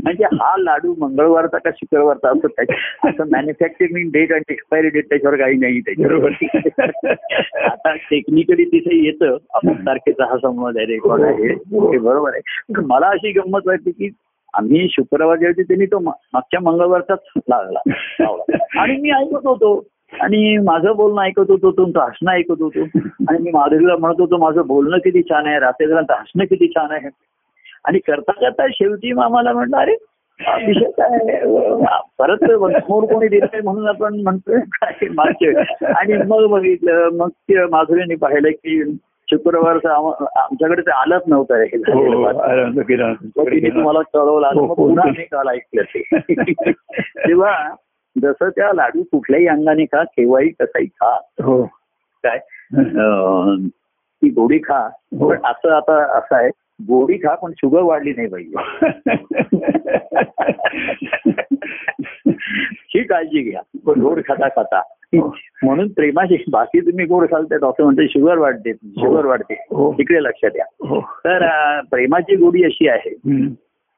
म्हणजे हा लाडू मंगळवारचा का शुक्रवारचा असं काय असं मॅन्युफॅक्चरिंग डेट आणि एक्सपायरी डेट त्याच्यावर काही नाही त्याच्यावर. आता टेक्निकली तिथे येतं. अमुक तारखेचा हा संवाद आहे रेकॉर्ड आहे. हे बरोबर आहे. पण मला अशी गंमत वाटते की आम्ही शुक्रवार ज्यावेळी त्यांनी तो मागच्या मंगळवारचाच लागला लावला. आणि मी ऐकत होतो आणि माझं बोलणं ऐकत होतो तुमचं हसणं ऐकत होतो. आणि मी माधुरीला म्हणत होतो माझं बोलणं किती छान आहे रात्रीचं हसणं किती छान आहे. आणि करता करता शेवटी आम्हाला म्हटलं अरे विषय काय परत समोर कोणी दिलंय म्हणून आपण म्हणतोय काय मागचे. आणि मग बघितलं मग ते माधुरीने पाहिलं की शुक्रवारचं आम- आमच्याकडे ते आलंच नव्हतं हे हो तिने तुम्हाला कळवलं आणि हो, पुन्हा. आम्ही काल ऐकलं तेव्हा जसं त्या लाडू कुठल्याही अंगाने खा केव्हाही कसाही खा. हो. काय? ती गोडी खा. हो. पण असं आता असं आहे गोडी खा पण शुगर वाढली नाही पाहिजे. ही काळजी घ्या. गोड खाता खाता. हो. म्हणून प्रेमाची बाकी तुम्ही गोड खालते डॉक्टर म्हणते शुगर वाढते शुगर वाढते. तिकडे लक्षात द्या. तर प्रेमाची गोडी अशी आहे.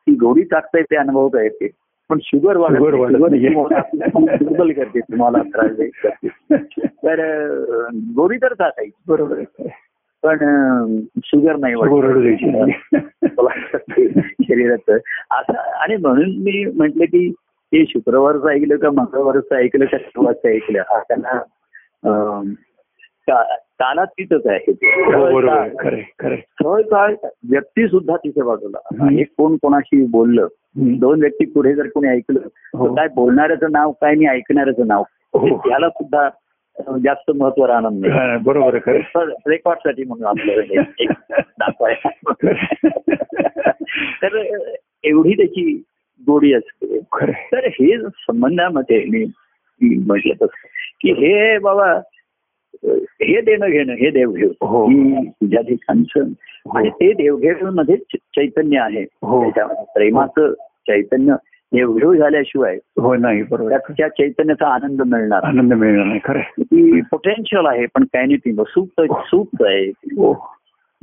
ती गोडी टाकता येते अनुभवता येते पण शुगर दुर्बल करते तुम्हाला त्रास तर गोडी तर टाकायची बरोबर पण शुगर नाही. शरीराचं असं आणि म्हणून मी म्हंटल की हे शुक्रवारचं ऐकलं का मंगळवारचं ऐकलं का शुक्रवारचं ऐकलं? हा त्यांना का- कालातीतच आहे. हो, काळ व्यक्ती सुद्धा तिथे बाजूला. एक कोण कोणाशी बोललं. दोन व्यक्ती पुढे जर कोणी ऐकलं हो. तर काय बोलणाऱ्याचं नाव काय आणि ऐकणाऱ्याचं नाव. हो. याला सुद्धा जास्त महत्त्व राहणार नाही. बरोबर आहे खरं रेकॉर्डसाठी म्हणून आपल्याला दाखवायला तर एवढी त्याची गोडी असते. तर हे संबंधामध्ये मी मी म्हटलं तसं की हे बाबा हे देणं घेणं हे देवघेव. हो. ही तुझ्या ठिकाणचं आणि ते देवघेवमध्ये चैतन्य आहे. हो. प्रेमाचं चैतन्य देवघेव झाल्याशिवाय हो नाही बरोबर. त्या चैतन्याचा आनंद मिळणार आनंद मिळणार नाही खरंय ती पोटेन्शियल आहे पण काही नाही ती सुप्त सुप्त आहे. हो.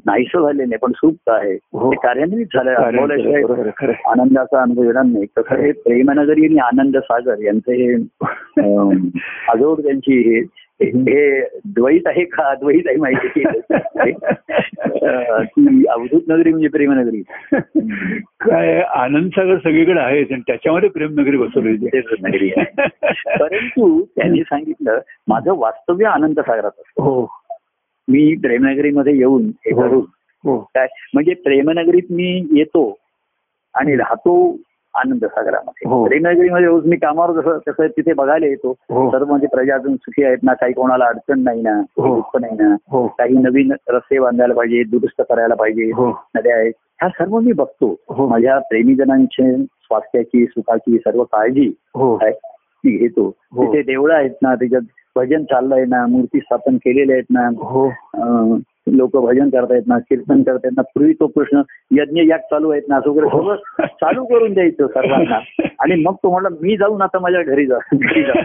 नाहीसं झालेलं नाही पण सुप्त आहे. हो. ते कार्यान्वित झालं झालं, खरं. आनंदाचा अनुभव येणार नाही. हे प्रेमनगरी आणि आनंद सागर यांचं हे अं, आजोड त्यांची हे हे द्वैत आहे का? अद्वैत आहे माहिती. ती अवधूत नगरी म्हणजे प्रेमनगरी. काय आनंद सागर सगळीकडे आहेच आणि त्याच्यामध्ये प्रेमनगरी बसवली नगरी आहे. परंतु त्यांनी सांगितलं माझं वास्तव्य आनंद सागरात असतं. हो. मी प्रेमनगरीमध्ये येऊन हे हो. करून हो. काय? म्हणजे प्रेमनगरीत मी येतो आणि राहतो आनंद सागरामध्ये. हो. प्रेमनगरीमध्ये रोज मी कामावर जसं तसं तिथे बघायला येतो. हो. सर्व म्हणजे प्रजा अजून सुखी आहेत ना काही कोणाला अडचण नाही ना हो. दुःख नाही ना. हो. काही नवीन रस्ते बांधायला पाहिजे दुरुस्त करायला पाहिजे हो. नद्या आहेत. ह्या सर्व मी बघतो. हो. माझ्या प्रेमीजनांचे स्वास्थ्याची सुखाची सर्व काळजी हो. मी घेतो. हो. तिथे देवळं आहेत ना त्याच्यात भजन चाललंय ना मूर्ती स्थापन केलेले आहेत ना. हो. लोक भजन करतायत ना कीर्तन करतायत ना पूर्वी तो कृष्ण यज्ञ याग चालू आहेत ना असं वगैरे हो. सगळं चालू करून द्यायचं सर्वांना. आणि मग तो म्हणला मी जाऊन आता माझ्या घरी जा घरी जा.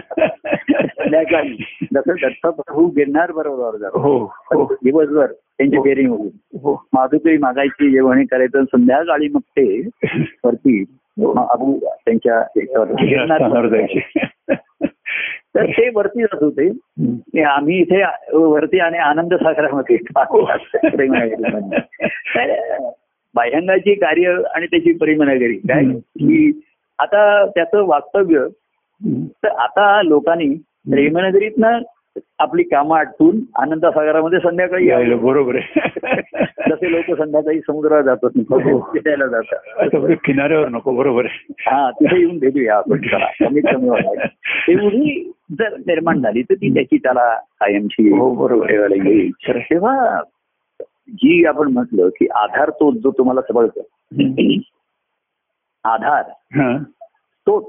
जसं दत्तप्रभू गिरणार बरोबर जातो हो हो. दिवसभर त्यांची. बेरिंग होती हो. माधुकरी मागायची जेवणी करायचं संध्याकाळी मग ते वरती अबू त्यांच्या गिरणार तर ते वरती जात होते आम्ही इथे वरती आणि आनंद सागरामध्ये. तर बाह्यंगाची कार्य आणि त्याची प्रेमनगरी काय. की आता त्याचं वास्तव्य तर आता लोकांनी प्रेमनगरीतनं आपली कामं आटपून आनंद सागरामध्ये संध्याकाळी. बरोबर आहे जसे लोक संध्याकाळी समुद्रात जातात हो. फिरायला जातात. किनाऱ्यावर नको बरोबर आहे. हा तिथे येऊन भेटूया आपण. कमीत कमी एवढी जर निर्माण झाली तर ती त्याची त्याला कायमची हो, बरोबर. येईल. तेव्हा जी आपण म्हटलं की आधार तो जो तुम्हाला सबळतो आधार. तोच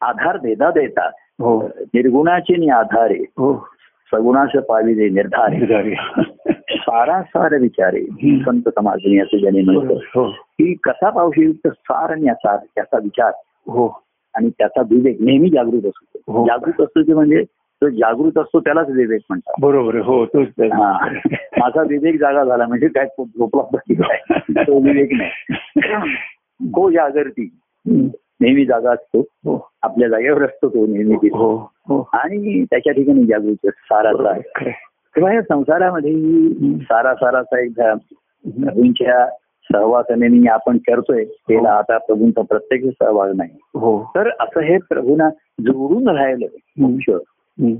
आधार देता देता हो. निर्गुणाचे नि आधारे. हो. सगुणाचे पाविले निर्धारे झाली. सारासार विचार. संत समाजनी असं ज्याने म्हणतो बरोबर. हो की कसा पावशीयुक्त सार आणि असार त्याचा विचार हो आणि त्याचा विवेक नेहमी जागृत असतो हो. जागृत असतो ते म्हणजे तो जागृत असतो त्यालाच विवेक म्हणतात बरोबर हो तोच ते. हा. माझा विवेक जागा झाला म्हणजे काय झोपला तो विवेक नाही गो जागरती हम्म. नेहमी जागा असतो. हो. आपल्या जागेवर असतो तो नेहमी तिथे. हो हो. आणि त्याच्या ठिकाणी जागृत साराचा आहे. तेव्हा या संसारामध्ये सारा साराचा एकदा प्रभूंच्या सहवासाने आपण करतोय केला आता प्रभूंचा प्रत्यक्ष सहभाग नाही. हो. तर असं हे प्रभूंना जोडून राहिलं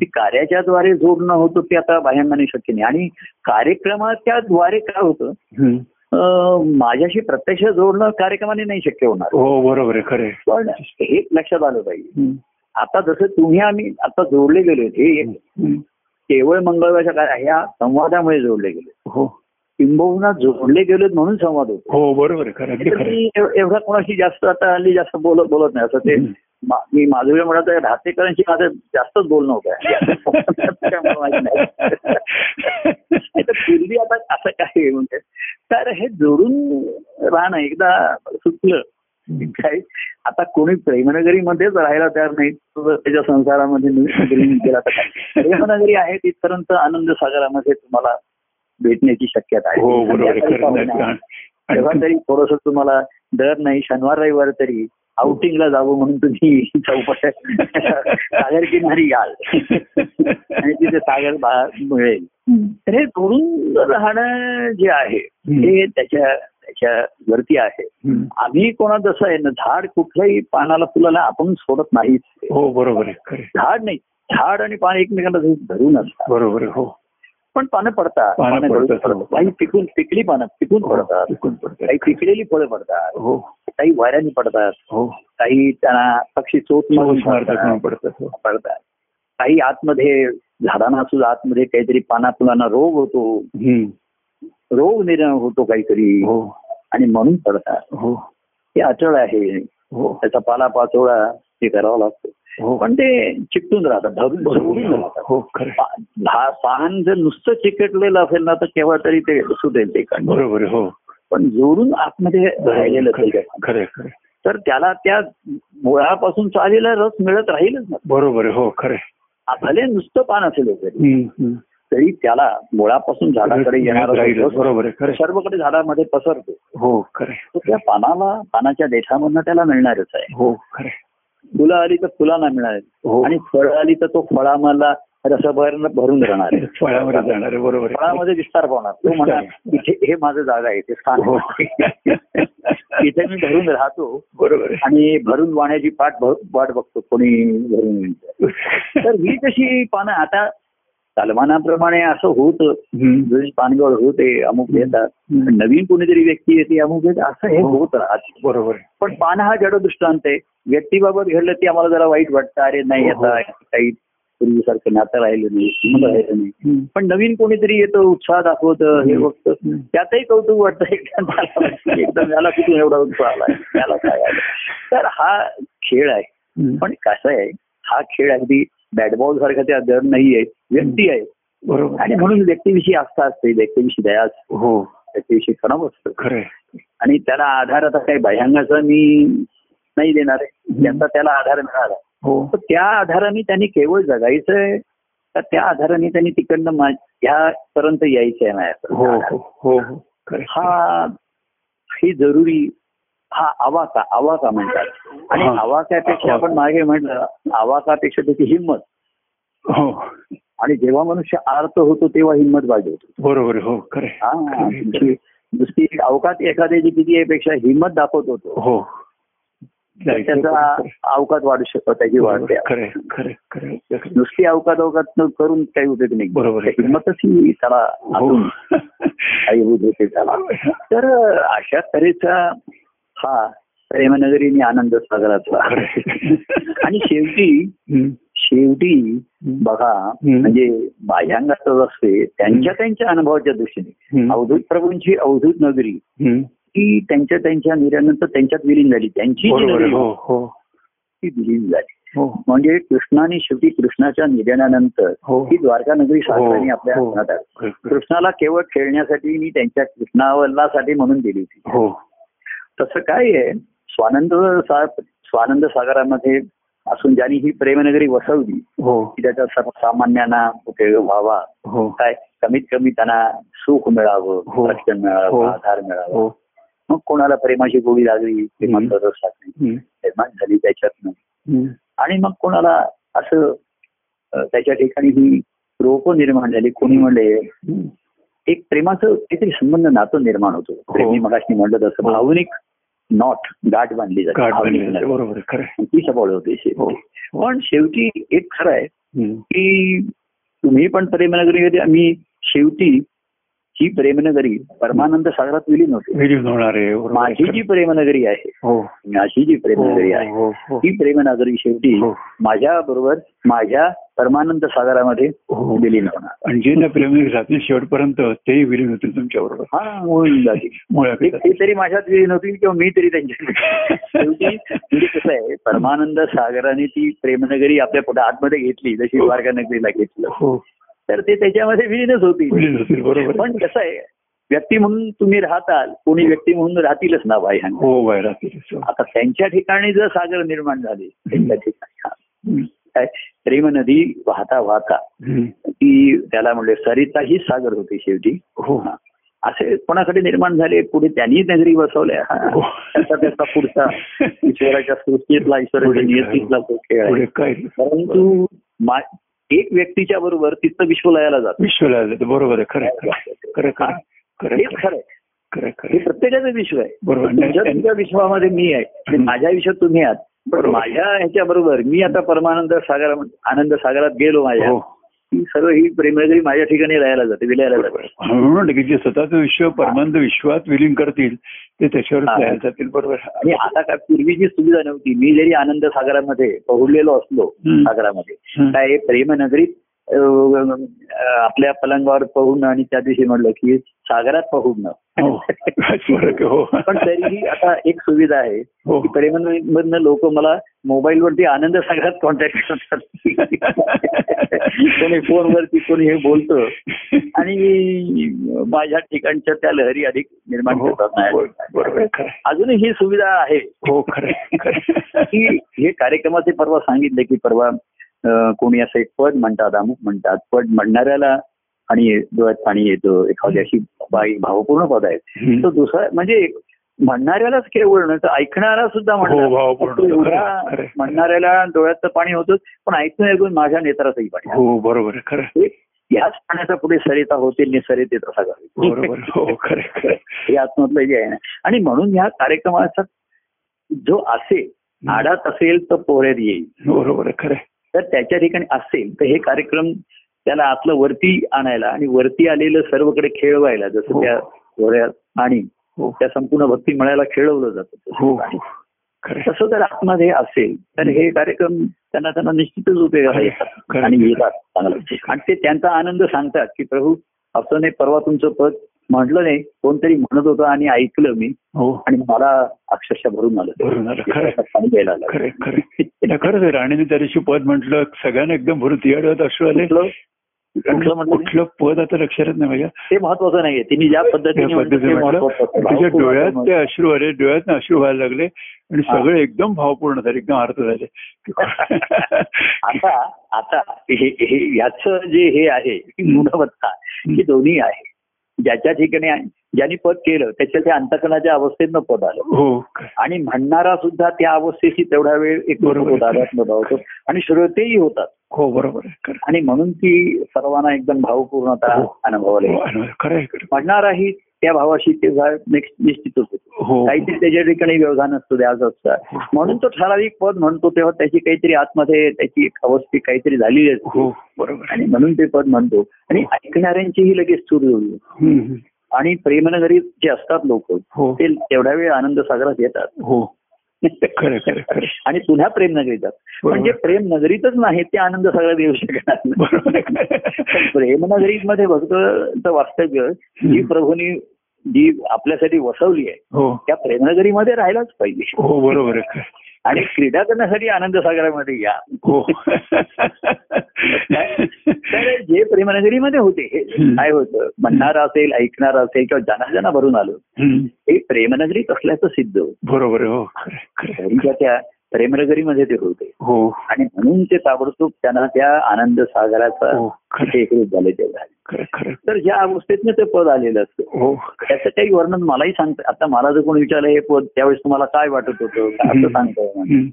कार्याच्या द्वारे जोडणं होतं ते आता बाह्यांगाने शक्य नाही. आणि कार्यक्रमाच्या द्वारे काय होतं माझ्याशी प्रत्यक्ष जोडणं कार्यक्रमाने नाही शक्य होणार. हो बरोबर आहे खरे पण हे लक्षात आलं पाहिजे आता जसं तुम्ही आम्ही आता जोडले गेलो हे एक केवळ मंगळवारच्या कार्य ह्या संवादामुळे जोडले गेले. हो. किंबहुना जोडले गेलेत म्हणून संवाद होतो. हो बरोबर एवढा कोणाशी जास्त आता हल्ली जास्त बोलत बोलत नाही असं ते. मा- माधुरी म्हणत आहे राहतेकरांशी माझं जास्तच बोलणं होतं. तर पूर्वी आता असं काय म्हणजे तर हे जोडून राहणं एकदा सुटलं काय आता कोणी प्रेमनगरीमध्येच राहायला तयार नाही. त्याच्या संसारामध्ये गेला तर प्रेमनगरी आहे तिथपर्यंत आनंद सागरामध्ये तुम्हाला भेटण्याची शक्यता आहे. हो आहे. आहे. तेव्हा तरी थोडस तुम्हाला दर नाही. शनिवार रविवार तरी आउटिंगला जावं म्हणून तुम्ही चौपट सागर किनारी याल आणि तिथे सागर मिळेल. तर हे जोडून राहणं जे आहे हे त्याच्या त्याच्या वरती आहे. आम्ही कोणा जसं आहे ना झाड कुठल्याही पानाला फुलाला आपण सोडत नाहीच. हो बरोबर झाड नाही. झाड आणि पान एकमेकांना धरून असतात. बरोबर हो. पण पानं पडतात. हो. पडतात. काही पिकून पिकली पानं पिकून पडतात. पिकून पडतात. काही पिकलेली फळं पडतात. हो. काही वाऱ्याने पडतात. हो. काही त्यांना पक्षी चोच पडतात. पडतात हो. काही आतमध्ये झाडांना सुद्धा आतमध्ये काहीतरी पाना फुलांना रोग होतो. रोग निर्माण होतो काहीतरी. हो. आणि म्हणून पडतात. हो. हे अचळ आहे. हो. त्याचा पाला पाचोळा हे करावा लागतो. हो पण ते चिकटून राहतात हो भा- पान जर नुसतं चिकटलेलं असेल ना तर केव्हा तरी ते सुटेल ते. बरोबर हो. पण जोडून आतमध्ये राहिलेलं खरं आहे. तर त्याला त्या मुळापासून चालेला रस मिळत राहीलच ना. बरोबर हो खरं भले नुसतं पान असेल तरी त्याला मुळापासून झाडाकडे येणारा. सर्वकडे झाडामध्ये पसरतो. हो खरं त्या पानाला पानाच्या देठामधनं त्याला मिळणारच आहे. हो खरं. फुलं आली तर फुलांना मिळणार हो. आणि फळं आली तर तो फळामधला रस भर भरून राहणार आहे फळामध्ये जाणार आहे बरोबर फळामध्ये विस्तार पावणार तो म्हणा इथे हे माझं जागा आहे ते स्थान हो. इथे मी भरून राहतो. बरोबर आणि भरून वाण्याची पाठ वाट बघतो कोणी भरून तर ही कशी पानं आता सलमानाप्रमाणे असं होतं. पानगळ होते अमुक येतात. नवीन कोणीतरी व्यक्ती येते अमुक येते असं हे हो. होत राहत बरोबर. पण पान हा जड दृष्टांत आहे. व्यक्तीबाबत घडलं ती आम्हाला जरा वाईट वाटतं. अरे नाही हो, हो. आता काही पूर्वीसारखं नातं राहिलं नाही राहिलं नाही. पण नवीन कोणीतरी येतं उत्साह दाखवतं हे. बघतं. त्यातही कौतुक वाटतं. एकदम मला- एकदम याला कुठून एवढा उत्साह आलाय? त्याला काय आलं? तर हा खेळ आहे. पण कसं आहे हा खेळ अगदी बॅटबॉल सारखा त्या दर नाहीये व्यक्ती आहे. बरोबर. आणि म्हणून व्यक्तीविषयी आस्था असते व्यक्तीविषयी दया असते. हो. व्यक्तीविषयी खराब असतं. खरं आहे. आणि त्याला आधार आता काही भयांगाचा मी नाही देणार आहे. त्याचा त्याला आधार मिळाला. हो. तर त्या आधाराने त्यांनी केवळ जगायचंय तर त्या आधाराने त्यांनी तिकडनं ह्यापर्यंत यायचंय हो माझ्या हो हो हो आहे. हा ही जरुरी हा आवाका आवाका म्हणतात आणि. आवाक्यापेक्षा आपण मागे म्हटलं आवाकापेक्षा त्याची हिंमत हो आणि जेव्हा मनुष्य आर्त होतो तेव्हा हिंमत वाढवतो बरोबर आहे. हो खरं. हा. तुमची नुसती अवकात एखाद्याची किती पेक्षा हिंमत दाखवत होतो हो त्याचा अवकात वाढू शकतो त्याची वाढते. नुसती अवकात अवकात करून काही उपयोग नाही बरोबर. हिंमतच ही त्याला हो आईभूत होते त्याला तर अशा तऱ्हेचा हा प्रेमनगरी आणि आनंद आहे. आणि शेवटी. शेवटी बघा. म्हणजे बाह्यांगातच असते त्यांच्या त्यांच्या अनुभवाच्या दृष्टीने. अवधूत प्रभूंची अवधूत नगरी. ती त्यांच्या त्यांच्या निर्यानंतर त्यांच्यात विलीन झाली त्यांची हो हो ती विलीन झाली हो म्हणजे कृष्णाने शेवटी कृष्णाच्या निधनानंतर हो द्वारका नगरी हो, आपल्या. हातात. कृष्णाला केवळ खेळण्यासाठी मी त्यांच्या कृष्णावल्लासाठी म्हणून दिली होती तसं काय आहे स्वानंद स्वानंद सागरामध्ये असून ज्यांनी ही प्रेमनगरी वसवली हो की त्याचा सर्वसामान्यांना उपयोग व्हावा हो काय कमीत कमी त्यांना सुख मिळावं हो. रक्षण. मिळावं आधार मिळावा मग कोणाला प्रेमाची गोळी लागली प्रेमाचं रस लागली. निर्माण झाली त्याच्यातनं. आणि मग कोणाला असं त्याच्या ठिकाणी ही रोप निर्माण झाली कोणी म्हणले. एक प्रेमाचं काहीतरी संबंध नातं निर्माण होतो प्रेम मी मगाशी म्हणलं तसं हो. भावनिक नॉट गाठ बांधली जाते. बरोबर. ती सबळ होते. हो हो. पण शेवटी एक खरं आहे. की तुम्ही पण प्रेमनगरी आम्ही शेवटी ही प्रेमनगरी परमानंद सागरात विलीन होते. विलीन होणार आहे माझी जी प्रेमनगरी आहे हो. माझी जी प्रेमनगरी हो, आहे हो, हो. प्रेमनगरी शेवटी. माझ्या बरोबर माझ्या परमानंद सागरामध्ये. विलीन होणार. आणि जे ना प्रेमी राहतील शेवटपर्यंत तेही विलीन होतील तुमच्या बरोबर. हा होऊन जाते एक ते तरी माझ्यात विलीन होतील किंवा मी तरी त्यांच्या शेवटी म्हणजे कसं आहे परमानंद सागराने ती प्रेमनगरी आपल्या पुढे आतमध्ये घेतली जशी. द्वारका नगरीला घेतलं. तर ते त्याच्यामध्ये विलीनच होतील. होतील बरोबर. पण कसं आहे व्यक्ती म्हणून तुम्ही राहताल कोणी व्यक्ती म्हणून राहतीलच ना बाह्यांग हो राहतील आता त्यांच्या ठिकाणी जर सागर निर्माण झाले त्यांच्या ठिकाणी हा. काय प्रेम नदी वाहता वाहता. ती त्याला म्हणले सरिता ही सागर होती शेवटी. हो. हा. असे कोणाकडे निर्माण झाले पुढे त्यांनी नगरी बसवल्या. हा. हो. त्याचा त्याचा पुढचा ईश्वराच्या सृष्टीतला ईश्वराच्या नियतीतला तो खेळ आहे. परंतु एक व्यक्तीच्या बरोबर तिथं विश्वलयाला जातो विश्वला आलं तर बरोबर आहे खरं खरं. खरं खरं. खरं हे. प्रत्येकाचं विश्व आहे बरोबर. विश्वामध्ये मी आहे. माझ्या विश्वात तुम्ही आहात पण. माझ्या ह्याच्या बरोबर मी आता परमानंद सागर आनंद सागरात गेलो माझ्या ही सर्व ही प्रेमनगरी माझ्या ठिकाणी राहायला जाते विलायला जाते. म्हणून जे स्वतःचं विश्व परमानंद विश्वात विलीन करतील ते त्याच्यावर. तयार जातील बरोबर आणि आता काय पूर्वीची सुविधा नव्हती मी जरी आनंद सागरामध्ये पहुडलेलो असलो. सागरामध्ये. काय प्रेमनगरीत आपल्या पलंगावर पहुडणं आणि त्या दिवशी म्हणलं की सागरात पहुडणं हो. हो. पण तरीही आता एक सुविधा आहे हो. की लोक मला मोबाईलवरती आनंद सागरात कॉन्टॅक्ट करतात. कोणी फोनवरती कोणी हे बोलतं. आणि माझ्या ठिकाणच्या त्या लहरी अधिक निर्माण हो, हो, आहे. अजूनही ही सुविधा आहे. हो. की हे कार्यक्रमाचे परवा सांगितले की परवा कोणी असं एक पद म्हणतात अमुक म्हणतात पद म्हणणाऱ्याला आणि डोळ्यात पाणी येतं एखादी अशी बाई भावपूर्ण पद आहे. तो दुसरा म्हणजे म्हणणाऱ्यालाच केवळ तर ऐकणारा सुद्धा म्हणणार. हो. म्हणणाऱ्याला डोळ्यात पाणी होतं पण ऐकून ऐकून माझ्या नेत्रातही पाणी. हो बरोबर खरं याच पाण्याचा पुढे सरिता होतील नि सरिते तसा बरोबर. हो. हे आतमधलं जे आहे ना आणि म्हणून ह्या कार्यक्रमाचा जो असेल आडात असेल तर पोऱ्यात येईल बरोबर खरं. तर त्याच्या ठिकाणी असेल तर हे कार्यक्रम त्याला आतलं वरती आणायला आणि वरती आलेलं सर्वकडे खेळवायला जसं हो. त्या पोऱ्यात आणि हो त्या संपूर्ण भक्ती मळायला खेळवलं जातं हो. तसं जर आतमध्ये असेल तर हे कार्यक्रम त्यांना त्यांना निश्चितच उपयोगाला येतात. आणि येतात चांगलं आणि ते त्यांचा आनंद सांगतात की प्रभू असं नाही परवा तुमचं पद म्हटलं नाही कोणतरी म्हणत होतं आणि ऐकलं मी. हो. आणि मला अक्षरशः भरून आलं. खरं. राणीने त्या दिवशी पद म्हटलं सगळ्यांना एकदम भरून तियाडत अश्रू आले. कुठलं? पद आता लक्षात नाही माझ्या. ते महत्वाचं नाहीये. तिने ज्या पद्धतीने डोळ्यात. ते अश्रू आले डोळ्यात अश्रू व्हायला लागले आणि. सगळे एकदम भावपूर्ण झाले एकदम अर्थ झाले. आता आता हे हे याचं जे हे आहे गुणवत्ता ही दोन्ही आहे. ज्याच्या ठिकाणी ज्यांनी पद केलं त्याच्या त्या अंतकणाच्या अवस्थेतनं पद आलं. हो आणि म्हणणारा सुद्धा त्या अवस्थेशी तेवढा वेळ एक बरोबर. होता आणि श्रोतेही होतात. हो बरोबर आणि म्हणून ती सर्वांना एकदम भावपूर्णता हो. अनुभवाला. हो, म्हणणाराही त्या भावाशी ते नेक्स्ट निश्चितच होतो. हो काहीतरी त्याच्या ठिकाणी व्यवधान असतो द्याज असतात म्हणून तो ठराविक पद म्हणतो तेव्हा त्याची काहीतरी आतमध्ये त्याची एक अवस्थी काहीतरी झालेली असते. हो. बरोबर. आणि म्हणून ते पद म्हणतो. आणि ऐकणाऱ्यांचीही लगेच चूर जोडली. आणि प्रेमनगरीत जे असतात लोक हो. ते तेवढ्या वेळ आनंद सागरात येतात. हो. आणि पुन्हा प्रेमनगरीत जातात म्हणजे प्रेम नगरीतच नाही ते आनंद सागरात येऊ शकणार नाही. बरोबर. आहे. पण प्रेमनगरीत मध्ये भक्त वास्तव्य ही प्रभूंनी जी आपल्यासाठी वसवली आहे हो त्या प्रेमनगरीमध्ये राहायलाच पाहिजे हो बरोबर. आणि क्रीडा करण्यासाठी आनंद सागरामध्ये या हो तर जे प्रेमनगरीमध्ये होते हे. काय होतं म्हणणार असेल ऐकणार असेल किंवा ज्यांना भरून आलं. हे प्रेमनगरीत असल्याचं सिद्ध होतं. बरोबर हो त्या प्रेमनगरीमध्ये ते होते. हो. आणि म्हणून ते ताबडतोब त्यांना त्या आनंद सागराचा हो एकरूप झाले ते झाले खरं खरं. तर ज्या अवस्थेतनं ते पद आलेलं असतं. हो. त्याचं काही वर्णन मलाही सांगतं आता मला जर कोणी विचारलं हे पद त्यावेळेस तुम्हाला काय वाटत होतं? काय असं सांगतं.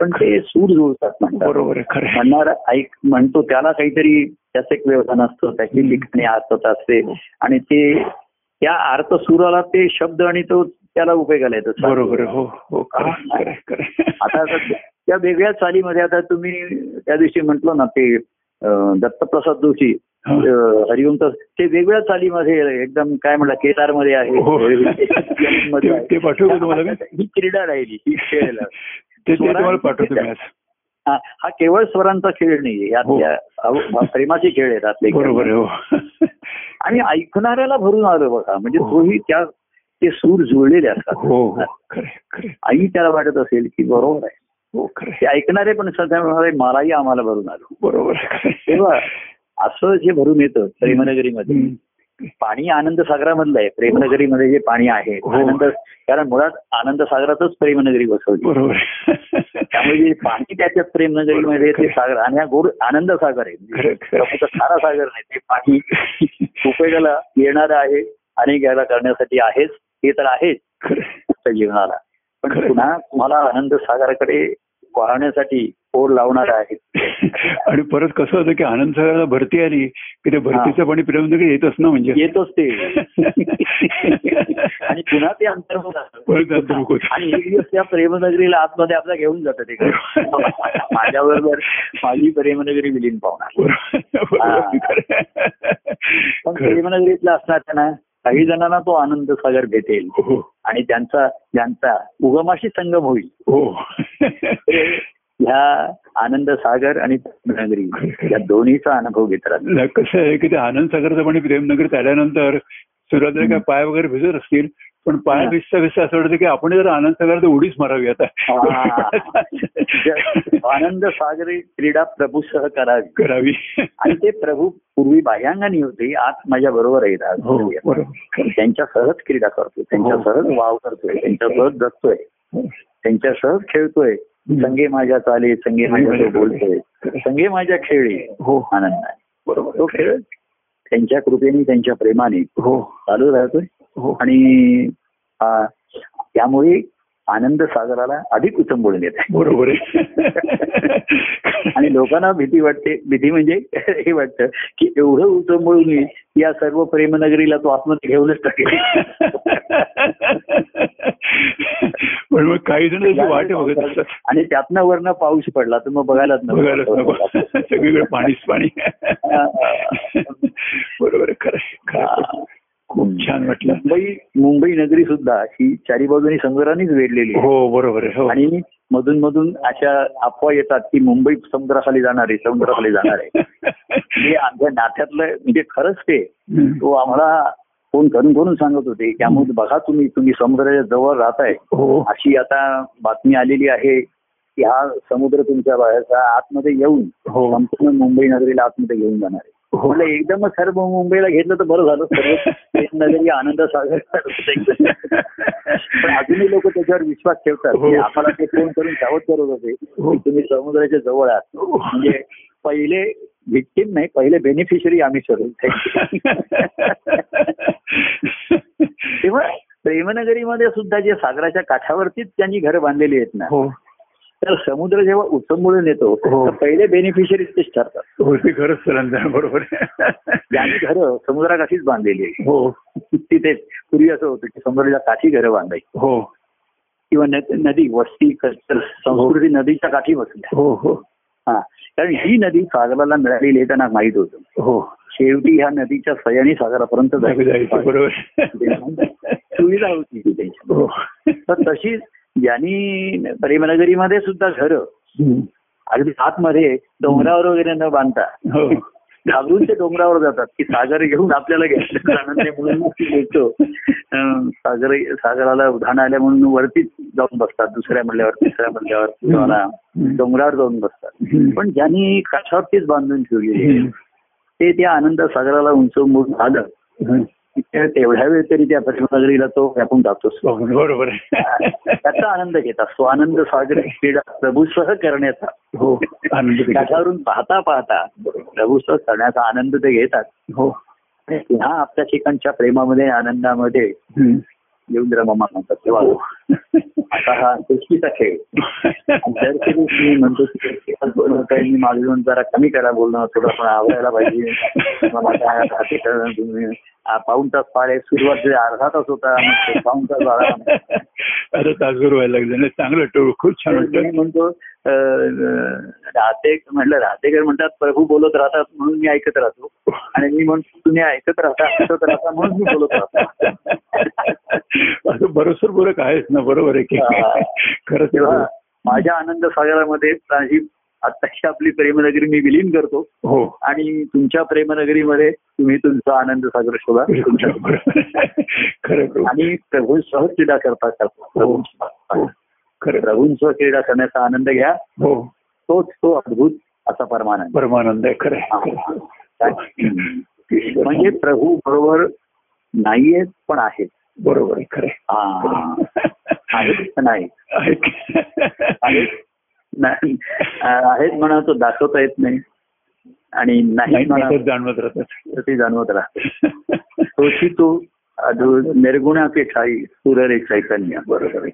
पण ते सूर जुळतात म्हणतात. बरोबर. म्हणणार ऐक म्हणतो त्याला काहीतरी त्याचं एक व्यवधान असतं त्याची लिखाणी अर्थता असते. आणि ते त्या अर्थ सुराला ते शब्द आणि तो त्याला उपयोगाला येतो बरोबर. हो हो. आता त्या वेगळ्या चालीमध्ये आता तुम्ही त्या दिवशी म्हटलं ना ते दत्तप्रसाद जोशी हरिओम तर ते वेगळ्या चालीमध्ये एकदम काय म्हणलं केदारमध्ये आहे हो. ही क्रीडा राहिली ही खेळ हा केवळ स्वरांचा खेळ नाहीये यात हो. प्रेमाचे खेळ आहेत. बरोबर हो आणि ऐकणाऱ्याला भरून आलं बघा म्हणजे. तोही त्या ते सूर जुळलेले असतात हो हो. आई त्याला वाटत असेल की बरोबर आहे हो. ते ऐकणारे पण सध्या मलाही आम्हाला भरून आलो बरोबर. तेव्हा असं जे भरून येतं प्रेमनगरीमध्ये. पाणी आनंद सागरामधलं आहे प्रेमनगरीमध्ये जे पाणी आहे. आनंद कारण मुळात आनंद सागरातच प्रेमनगरी बसवली बरोबर. त्यामुळे जे पाणी त्याच्यात प्रेमनगरीमध्ये ते सागर आणि हा गोड आनंद सागर आहे खारा सागर नाही ते पाणी उपयोगाला येणारं आहे आणि घ्यायला करण्यासाठी आहेच हे तर आहेच जीवनाला. पण. पुन्हा तुम्हाला आनंद सागराकडे वाहण्यासाठी ओढ लावणार आहे आणि परत कसं होतं की आनंद सागराला भरती आली की ते भरतीचं पाणी प्रेमनगरी येतच ना म्हणजे. येतच ते. आणि पुन्हा ते अंतर्मुख. आणि एक दिवस त्या प्रेमनगरीला आतमध्ये आपला घेऊन जातं ते माझ्याबरोबर माझी प्रेमनगरी विलीन बरोबर आहे. पण. प्रेमनगरीतला असणार त्यांना काही जणांना तो आनंद सागर भेटेल हो. आणि त्यांचा ज्यांचा उगमाशी संगम होईल. हो. ह्या आनंद सागर आणि प्रेमनगरी या दोन्हीचा अनुभव घेत राहतात. नाही, कसं आहे की ते आनंद सागरचं पाणी प्रेमनगरीत आल्यानंतर सुरुवातीला काय पाय वगैरे भिजत असतील पण पाय हा. भिजता भिजता असं वाटतं की आपण जर आनंद सागरात उडीच मारावी आता आनंद सागरी क्रीडा प्रभू सह करावी. करावी. आणि ते प्रभू पूर्वी बाह्यांगाने होते आत माझ्या बरोबर आहेत हो आज. त्यांच्या सहज क्रीडा करतोय त्यांच्या हो. सहज वाव करतोय त्यांच्या सहज जगतोय त्यांच्या सहज खेळतोय. संगे माझ्या चाले संगे माझ्या बोलतोय. संगे माझ्या खेळी. हो. आनंद आहे. बरोबर. तो खेळ त्यांच्या कृपेने त्यांच्या प्रेमाने हो. चालू राहतोय. हो आणि आ, त्यामुळे आनंद सागराला अधिक उचंबळून येत आहे. बरोबर आणि लोकांना भीती वाटते भीती म्हणजे हे वाटतं की एवढं उचंबळून येईल या सर्व प्रेमनगरीला तो आतमध्ये घेऊनच टाकेल. पण मग काही जण वाट बघत असतात. आणि त्यातनं वरनं पाऊस पडला तर मग बघायलाच सगळीकडे पाणीच पाणी. बरोबर खरं. खूप छान वाटलं. मुंबई मुंबई नगरी सुद्धा ही चारी बाजूनी समुद्रानेच वेढलेली आहे. हो बरोबर आहे हो. आणि मधून मधून अशा अफवा येतात की मुंबई समुद्राखाली जाणार आहे समुद्राखाली जाणार आहे. म्हणजे आमच्या नात्यातलं म्हणजे खरंच ते. तो आम्हाला फोन करून करून सांगत होते त्यामुळे बघा तुम्ही तुम्ही समुद्राच्या जवळ राहताय. हो. अशी आता बातमी आलेली आहे की हा समुद्र तुमच्या बाहेरचा आतमध्ये येऊन हो. संपूर्ण मुंबई नगरीला आतमध्ये घेऊन जाणार आहे. हो. म्हटलं एकदमच सर्व मुंबईला घेतलं तर बरं झालं. सर्व नगरी आनंद सागर. पण अजूनही लोक त्याच्यावर विश्वास ठेवतात हो. की आम्हाला ते फोन करून सावध करत होते हो. तुम्ही समुद्राच्या जवळ आहात. म्हणजे पहिले व्हिक्टीम नाही पहिले बेनिफिशरी आम्ही ठरवू तेव्हा प्रेमनगरीमध्ये सुद्धा जे सागराच्या काठावरतीच त्यांनी घरं बांधलेली आहेत ना हो. तर समुद्र जेव्हा उचंबळून येतो हो. तर पहिले बेनिफिशरी तेच ठरतात. हो खरंच बरोबर. ज्यांनी घरं समुद्राकाठीच बांधलेली आहे. हो. तिथेच पूर्वी असं होतं की समुद्राच्या काठी घरं बांधायची. हो. किंवा नदी वस्ती संस्कृती नदीच्या काठी बसल्या. हो हो. हा. कारण ही नदी सागराला मिळालेली आहे त्यांना माहीत होतं. हो. शेवटी ह्या नदीच्या सह्याने सागरापर्यंत जायचं. बरोबर. सुविधा होती ती त्यांची. हो. तर तशीच ज्यांनी प्रेमनगरीमध्ये सुद्धा घरं. अगदी आतमध्ये डोंगरावर वगैरे न बांधता. हो. घाबरून ते डोंगरावर जातात की सागर घेऊन आपल्याला घ्यायला जाणार नाही म्हणून मग ती बोलतो अं, सागर सागराला उधाण आल्या म्हणून वरतीच जाऊन बसतात दुसऱ्या मजल्यावर तिसऱ्या मजल्यावर किंवा डोंगरावर जाऊन बसतात. पण ज्यांनी काठावरतीच बांधून हम्म. ते त्या आनंद सागराला उंच आलं. हम्म. तेवढ्या वेळ तरी त्या प्रेमनगरीला तो व्यापून जातोच बरोबर. आहे त्याचा आनंद घेतात. तो आनंद सागर क्रीडा प्रभूसह करण्याचा. हो आनंद घेतो. काठावरून पाहता पाहता प्रभूसह करण्याचा आनंद ते घेतात. हो. आणि पुन्हा आपल्या ठिकाणच्या प्रेमामध्ये आनंदामध्ये. येऊन रममा म्हणतात तेव्हा हो. आता हा कुस्तीचा खेळ. कधी मी म्हणतो की काही मी माझं म्हणून जरा कमी करा बोलणं थोडं पण आवडायला पाहिजे. काय तुम्ही आ, पाऊण तास आहे सुरुवात जे अर्धा तास होता पाऊण तास झाला. आता तासभर व्हायला लागलं चांगलं वाटतं खूप छान म्हणतो राहते म्हटलं राहतेकर म्हणतात प्रभू बोलत राहतात म्हणून मी ऐकत राहतो. आणि मी म्हणतो तुम्ही ऐकत राहता ऐकत राहता म्हणून मी बोलत राहतो. असं बरोबर बोलक आहेच ना बरोबर आहे की. खरंच तेव्हा. माझ्या आनंद सागरामध्ये आत्ताची आपली प्रेमनगरी मी विलीन करतो. हो. आणि तुमच्या प्रेमनगरीमध्ये तुम्ही तुमचा आनंद सागर शोधा. खरं. आणि प्रभू सह क्रीडा करता करता. हो. हो. प्रभू खरं प्रभूंसह क्रीडा करण्याचा आनंद घ्या. हो. तोच तो अद्भुत असा परमानंद. परमानंद आहे. खरं? म्हणजे प्रभू बरोबर नाहीयेत पण आहेत. बरोबर आहे. खरं. हा. आहेत नाही? आहे की? आहेत. म्हणा तो दाखवता येत नाही. आणि नाही जाणवत राहतात ते जाणवत राहते. तोची तो अधु- निर्गुणाचे ठाई सुररे चैतन्य बरोबर.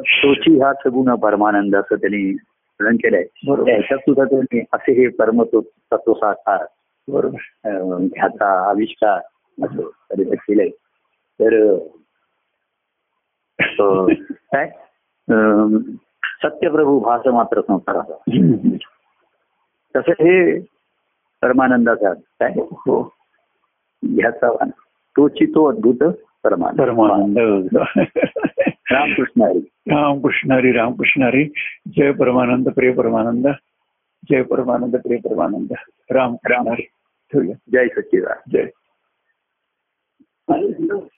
तोची हा. सगुण परमानंद असं त्यांनी वर्णन केलंय. बरोबर. त्याच्यात सुद्धा त्यांनी असे हे परम तत्व साकार बरोबर. ह्याचा आविष्कार असं केलंय. तर काय सत्यप्रभू भास मात्र संसाराचा. तसं हे परमानंदाचा काय हो? ह्याचा तोची तो अद्भुत परमानंद. परमानंद. रामकृष्ण हरी. रामकृष्ण हरी रामकृष्ण हरी. जय परमानंद प्रिय परमानंद. जय परमानंद प्रिय परमानंद. राम राम जय सच्चिदानंद. जय.